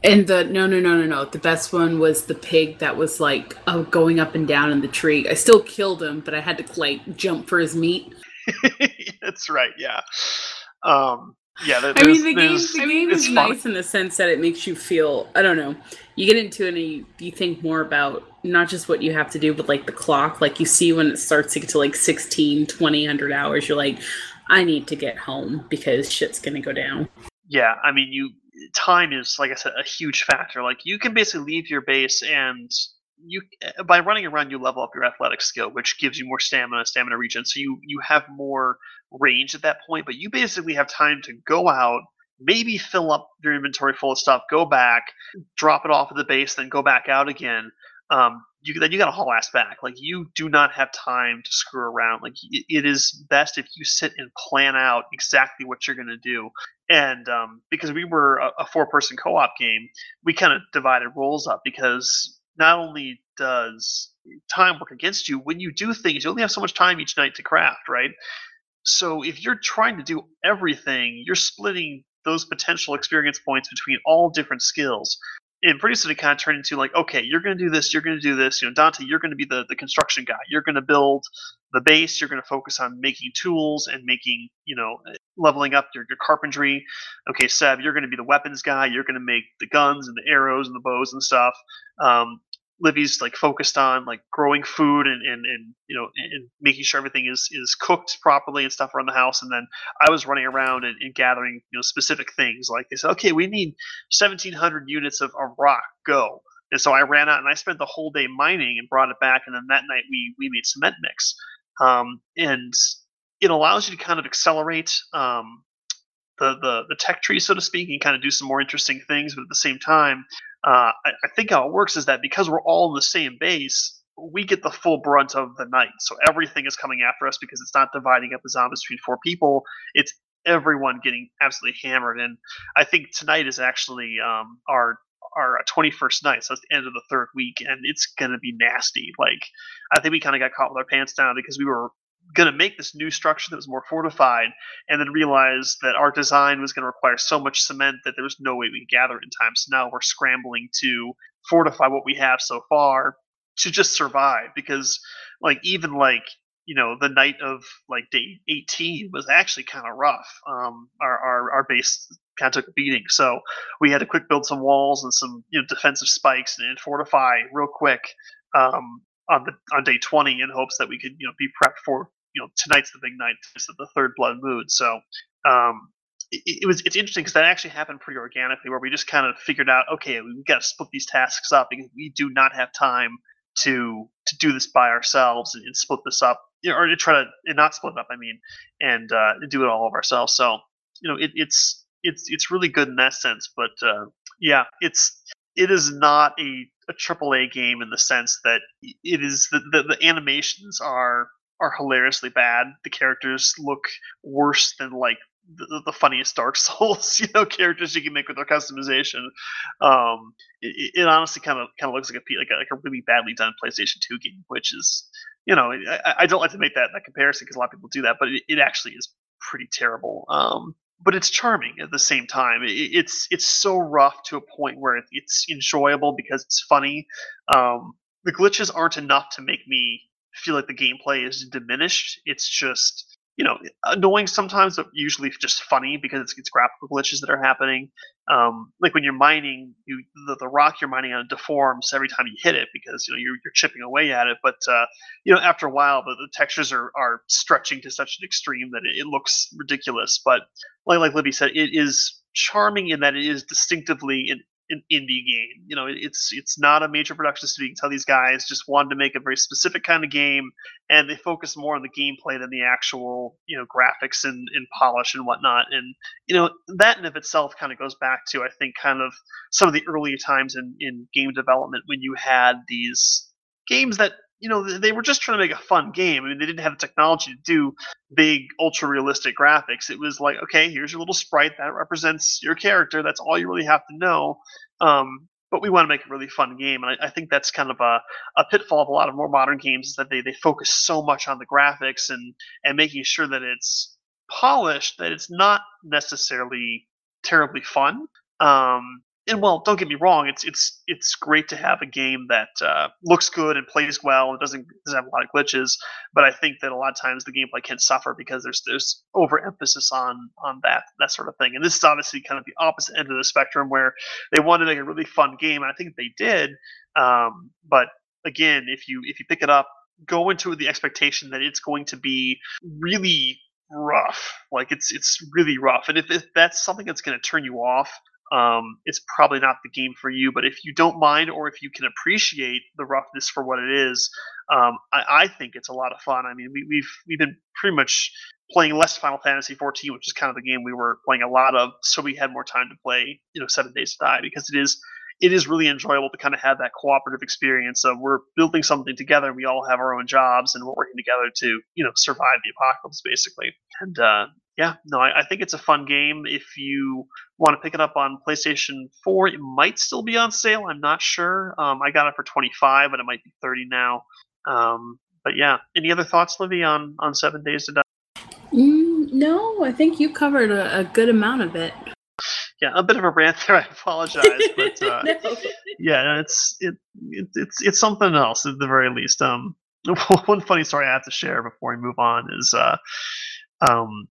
[SPEAKER 3] And the no no no no no the best one was the pig that was like oh going up and down in the tree. I still killed him, but I had to like jump for his meat.
[SPEAKER 1] That's right. Yeah. Um, yeah,
[SPEAKER 3] I mean the game. The game is fun. nice in the sense that it makes you feel. I don't know. You get into it and you, you think more about not just what you have to do, but like the clock. Like you see when it starts to get to like 16, 20, 100 hours, you're like, I need to get home because shit's gonna go down.
[SPEAKER 1] Yeah, I mean, you time is like I said a huge factor. Like you can basically leave your base and you by running around you level up your athletic skill which gives you more stamina stamina regen so you you have more range at that point but you basically have time to go out maybe fill up your inventory full of stuff go back drop it off at the base then go back out again um, you then you got to haul ass back. Like you do not have time to screw around. Like it, it is best if you sit and plan out exactly what you're going to do. And um, because we were a, a four person co op game, we kind of divided roles up because not only does time work against you when you do things, you only have so much time each night to craft, right? So if you're trying to do everything, you're splitting those potential experience points between all different skills and pretty soon it kind of turned into like, okay, you're going to do this, you're going to do this. You know, Dante, you're going to be the, the construction guy. You're going to build the base. You're going to focus on making tools and making, you know, leveling up your, your carpentry. Okay, Seb, you're going to be the weapons guy. You're going to make the guns and the arrows and the bows and stuff. Um, Livy's like focused on like growing food and, and, and you know and making sure everything is is cooked properly and stuff around the house. And then I was running around and, and gathering you know specific things. Like they said, okay, we need 1,700 units of, of rock. Go. And so I ran out and I spent the whole day mining and brought it back. And then that night we we made cement mix. Um, and it allows you to kind of accelerate um, the, the the tech tree, so to speak, and kind of do some more interesting things. But at the same time, uh, I, I, think how it works is that because we're all in the same base, we get the full brunt of the night. So everything is coming after us because it's not dividing up the zombies between four people. It's everyone getting absolutely hammered. And I think tonight is actually um, our our 21st night, so it's the end of the third week, and it's gonna be nasty. Like I think we kind of got caught with our pants down because we were going to make this new structure that was more fortified, and then realized that our design was going to require so much cement that there was no way we could gather it in time. So now we're scrambling to fortify what we have so far to just survive. Because, like, even like you know, the night of like day 18 was actually kind of rough. Um, our, our our base kind of took a beating, so we had to quick build some walls and some you know defensive spikes and, and fortify real quick. Um, on the on day 20 in hopes that we could you know be prepped for you know tonight's the big night it's the third blood moon so um it, it was it's interesting because that actually happened pretty organically where we just kind of figured out okay we've got to split these tasks up because we do not have time to to do this by ourselves and, and split this up you know, or to try to not split up i mean and uh, do it all of ourselves so you know it, it's it's it's really good in that sense but uh, yeah it's it is not a a triple A game in the sense that it is the, the, the animations are are hilariously bad. The characters look worse than like the, the, funniest Dark Souls, you know, characters you can make with their customization. Um, it, it, honestly kind of kind of looks like a like a, like a really badly done PlayStation Two game, which is, you know, I, I don't like to make that that comparison because a lot of people do that, but it, it actually is pretty terrible. Um, but it's charming at the same time. it's it's so rough to a point where it's enjoyable because it's funny. Um, the glitches aren't enough to make me feel like the gameplay is diminished. It's just you know annoying sometimes, but usually just funny because it's, it's graphical glitches that are happening. Um, like when you're mining, you the, the rock you're mining on deforms every time you hit it because you know you're, you're chipping away at it. But uh, you know after a while, the, the textures are are stretching to such an extreme that it, it looks ridiculous. But like like Livy said, it is charming in that it is distinctively an an indie game. You know, it's it's not a major production studio. You can tell these guys just wanted to make a very specific kind of game, and they focus more on the gameplay than the actual you know graphics and, and polish and whatnot. And you know that in of itself kind of goes back to I think kind of some of the earlier times in in game development when you had these games that you know they were just trying to make a fun game. I mean, they didn't have the technology to do big, ultra realistic graphics. It was like, okay, here's your little sprite that represents your character. That's all you really have to know. Um, but we want to make a really fun game, and I, I, think that's kind of a, a pitfall of a lot of more modern games is that they, they focus so much on the graphics and and making sure that it's polished that it's not necessarily terribly fun. Um, and well, don't get me wrong, it's it's it's great to have a game that uh, looks good and plays well and doesn't doesn't have a lot of glitches. But I think that a lot of times the gameplay can suffer because there's there's overemphasis on on that that sort of thing. And this is obviously kind of the opposite end of the spectrum where they wanted to make a really fun game, and I think they did. Um, but again, if you if you pick it up, go into the expectation that it's going to be really rough. Like it's it's really rough, and if, if that's something that's going to turn you off um, it's probably not the game for you. But if you don't mind, or if you can appreciate the roughness for what it is, um, I, I, think it's a lot of fun. I mean, we, we've we've been pretty much playing less Final Fantasy 14, which is kind of the game we were playing a lot of, so we had more time to play, you know, Seven Days to Die because it is it is really enjoyable to kind of have that cooperative experience of we're building something together. We all have our own jobs and we're working together to you know survive the apocalypse basically. And uh, yeah, no, I, I, think it's a fun game. If you want to pick it up on PlayStation 4, it might still be on sale. I'm not sure. Um, I got it for 25, but it might be 30 now. Um, but yeah, any other thoughts, Livy, on on Seven Days to Die?
[SPEAKER 3] Mm, no, I think you covered a, a, good amount of it.
[SPEAKER 1] Yeah, a bit of a rant there. I apologize, but uh, no. yeah, it's it, it, it's it's something else at the very least. Um, one funny story I have to share before we move on is uh, um,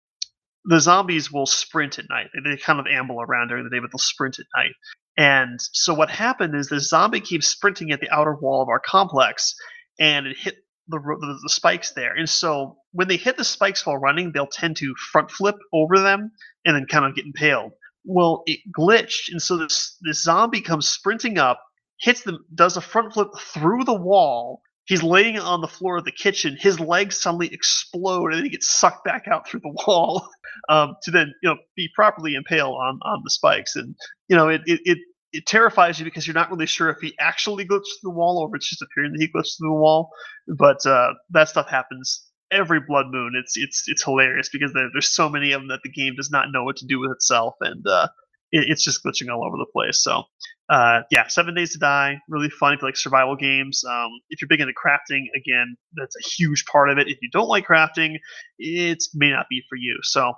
[SPEAKER 1] the zombies will sprint at night. They kind of amble around during the day, but they'll sprint at night. And so what happened is the zombie keeps sprinting at the outer wall of our complex, and it hit the, the, the spikes there. And so when they hit the spikes while running, they'll tend to front flip over them and then kind of get impaled. Well, it glitched, and so this this zombie comes sprinting up, hits them, does a front flip through the wall, He's laying on the floor of the kitchen. His legs suddenly explode, and then he gets sucked back out through the wall um, to then, you know, be properly impaled on on the spikes. And you know, it, it it it terrifies you because you're not really sure if he actually glitched through the wall or if it's just appearing that he glitched through the wall. But uh, that stuff happens every blood moon. It's it's it's hilarious because there, there's so many of them that the game does not know what to do with itself, and uh, it, it's just glitching all over the place. So uh, yeah, Seven Days to Die, really fun if you like survival games. Um, if you're big into crafting, again, that's a huge part of it. If you don't like crafting, it may not be for you. So,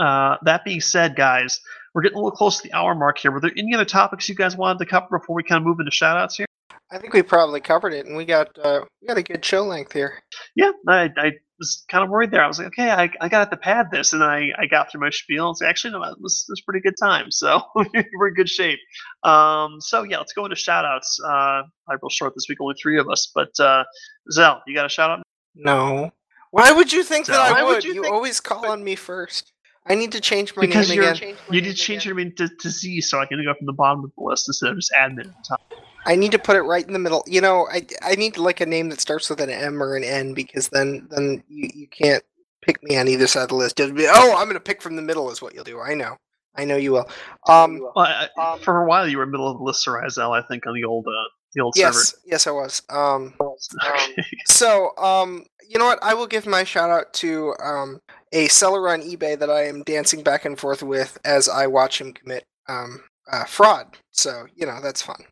[SPEAKER 1] uh, that being said, guys, we're getting a little close to the hour mark here. Were there any other topics you guys wanted to cover before we kind of move into shoutouts here?
[SPEAKER 2] I think we probably covered it, and we got uh, we got a good show length here.
[SPEAKER 1] Yeah, I, I was kind of worried there. I was like, okay, I, I got to pad this, and I, I got through my spiel and actually, no, it was, it was pretty good time. So we're in good shape. Um, so yeah, let's go into shout outs. Uh, I real short this week, only three of us, but uh, Zell, you got a shout out?
[SPEAKER 2] No. Why would you think Zell, that I would? would you, you always call on me first. I need to change my
[SPEAKER 1] because
[SPEAKER 2] name again.
[SPEAKER 1] You need to change again. your name to, to Z so I can go from the bottom of the list instead of just admin at the top.
[SPEAKER 2] I need to put it right in the middle. You know, I I need like a name that starts with an M or an N because then then you, you can't pick me on either side of the list. Be, oh, I'm going to pick from the middle is what you'll do. I know. I know you will. Um,
[SPEAKER 1] well, I, um, for a while you were middle of the list, Sarizel, I think, on the old uh, the old
[SPEAKER 2] yes,
[SPEAKER 1] server.
[SPEAKER 2] Yes, I was. Um, um, so, um, you know what? I will give my shout out to um, a seller on eBay that I am dancing back and forth with as I watch him commit um, uh, fraud. So, you know, that's fun.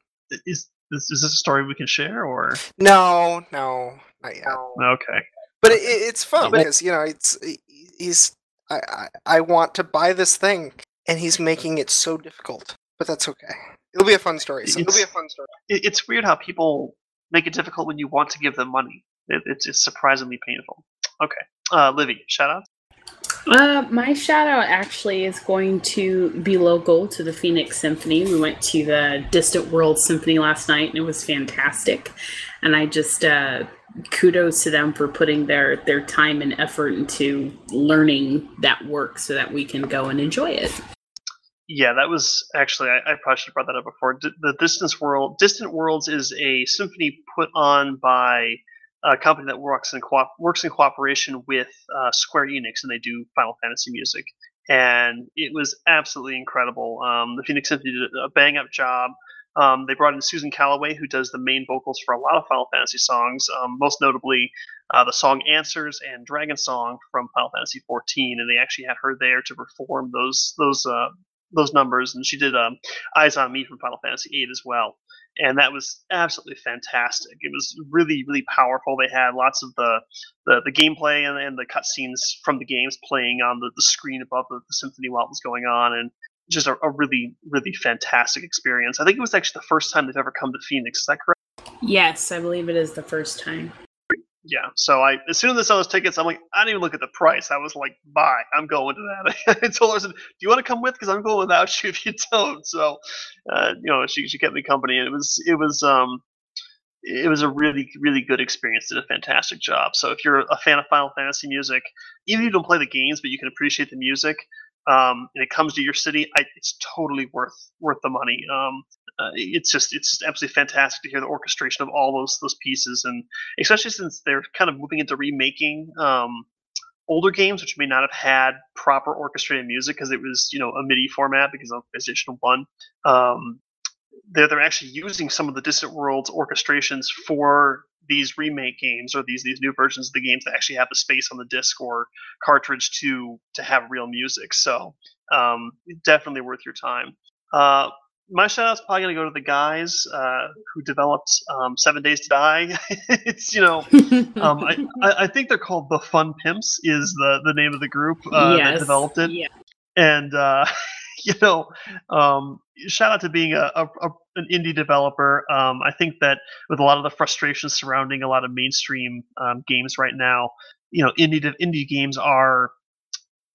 [SPEAKER 1] Is is, is this a story we can share or
[SPEAKER 2] no no not yet
[SPEAKER 1] okay
[SPEAKER 2] but it, it's fun because you know it's he's I, I i want to buy this thing and he's making it so difficult but that's okay it'll be a fun story so it'll be a fun story
[SPEAKER 1] it's weird how people make it difficult when you want to give them money it, it's, it's surprisingly painful okay uh livy shout out
[SPEAKER 3] uh, my shout out actually is going to be local to the Phoenix Symphony. We went to the Distant World Symphony last night and it was fantastic. And I just uh, kudos to them for putting their their time and effort into learning that work so that we can go and enjoy it.
[SPEAKER 1] Yeah, that was actually I, I probably should have brought that up before. D- the Distance World Distant Worlds is a symphony put on by a company that works in co- works in cooperation with uh, Square Enix, and they do Final Fantasy music. And it was absolutely incredible. Um, the Phoenix Symphony did a bang up job. Um, they brought in Susan Calloway, who does the main vocals for a lot of Final Fantasy songs, um, most notably uh, the song Answers and Dragon Song from Final Fantasy XIV. And they actually had her there to perform those those uh, those numbers. And she did um, Eyes on Me from Final Fantasy VIII as well and that was absolutely fantastic. It was really, really powerful. They had lots of the the, the gameplay and, and the cutscenes from the games playing on the, the screen above the, the symphony while it was going on, and just a, a, really, really fantastic experience. I think it was actually the first time they've ever come to Phoenix. Is that correct?
[SPEAKER 3] Yes, I believe it is the first time
[SPEAKER 1] yeah. So I, as soon as I saw those tickets, I'm like, I didn't even look at the price. I was like, bye. I'm going to that. I told her, I said, do you want to come with? Because I'm going without you if you don't. So, uh, you know, she she kept me company, and it was it was um it was a really really good experience. Did a fantastic job. So if you're a fan of Final Fantasy music, even if you don't play the games, but you can appreciate the music, um, and it comes to your city, I, it's totally worth worth the money. Um, uh, it's just it's just absolutely fantastic to hear the orchestration of all those those pieces, and especially since they're kind of moving into remaking um, older games, which may not have had proper orchestrated music because it was you know a MIDI format because of PlayStation One. Um, they're they're actually using some of the Distant Worlds orchestrations for these remake games or these these new versions of the games that actually have the space on the disc or cartridge to to have real music. So um, definitely worth your time. Uh, my shout out's probably going to go to the guys uh, who developed um, Seven Days to Die. it's, you know, um, I, I think they're called The Fun Pimps, is the, the name of the group uh,
[SPEAKER 3] yes.
[SPEAKER 1] that developed it.
[SPEAKER 3] Yeah.
[SPEAKER 1] And, uh, you know, um, shout out to being a, a, a an indie developer. Um, I think that with a lot of the frustrations surrounding a lot of mainstream um, games right now, you know, indie indie games are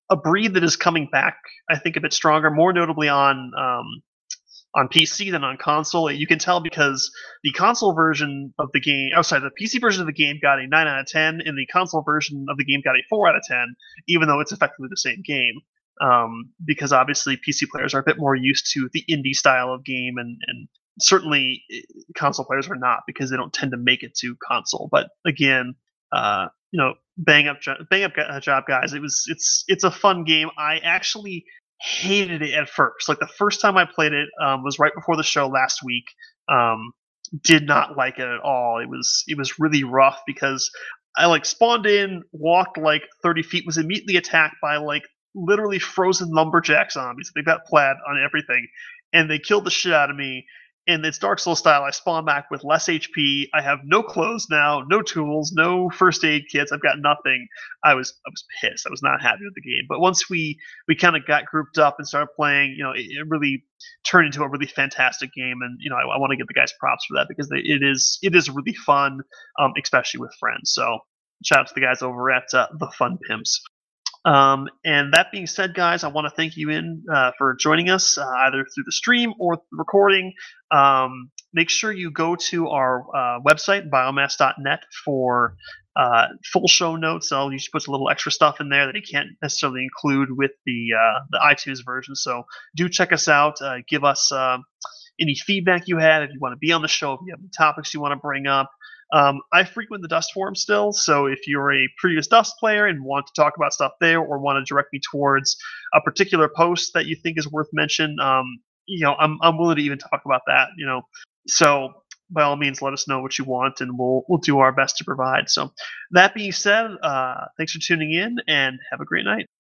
[SPEAKER 1] a breed that is coming back. I think a bit stronger, more notably on um, on PC than on console. You can tell because the console version of the game, oh sorry, the PC version of the game got a nine out of ten, and the console version of the game got a four out of ten, even though it's effectively the same game um, because obviously PC players are a bit more used to the indie style of game, and and certainly eh, console players are not because they don't tend to make it to console. But again, uh, you know, bang up, bang up job, guys. It was it's it's a fun game. I actually hated it at first. Like the first time I played it um, was right before the show last week. Um, did not like it at all. It was it was really rough because I like spawned in, walked like 30 feet, was immediately attacked by like literally frozen lumberjack zombies. They've got plaid on everything, and they killed the shit out of me. And it's Dark Souls style. I spawn back with less HP. I have no clothes now, no tools, no first aid kits. I've got nothing. I was I was pissed. I was not happy with the game. But once we we kind of got grouped up and started playing, you know, it, it, really turned into a really fantastic game. And you know, I, I want to give the guys props for that because they, it is it is really fun, um, especially with friends. So shout out to the guys over at uh, the Fun Pimps. Um, and that being said, guys, I want to thank you in uh, for joining us uh, either through the stream or the recording. Um, make sure you go to our uh, website, biomass.net, for uh, full show notes. I'll usually put a little extra stuff in there that you can't necessarily include with the uh, the iTunes version. So do check us out. Uh, give us any feedback you had if you want to be on the show, if you have any topics you want to bring up. Um, I frequent the Dust forum still, so if you're a previous Dust player and want to talk about stuff there, or want to direct me towards a particular post that you think is worth mention, um, you know, I'm I'm willing to even talk about that. You know, so by all means, let us know what you want, and we'll we'll do our best to provide. So, that being said, uh, thanks for tuning in, and have a great night.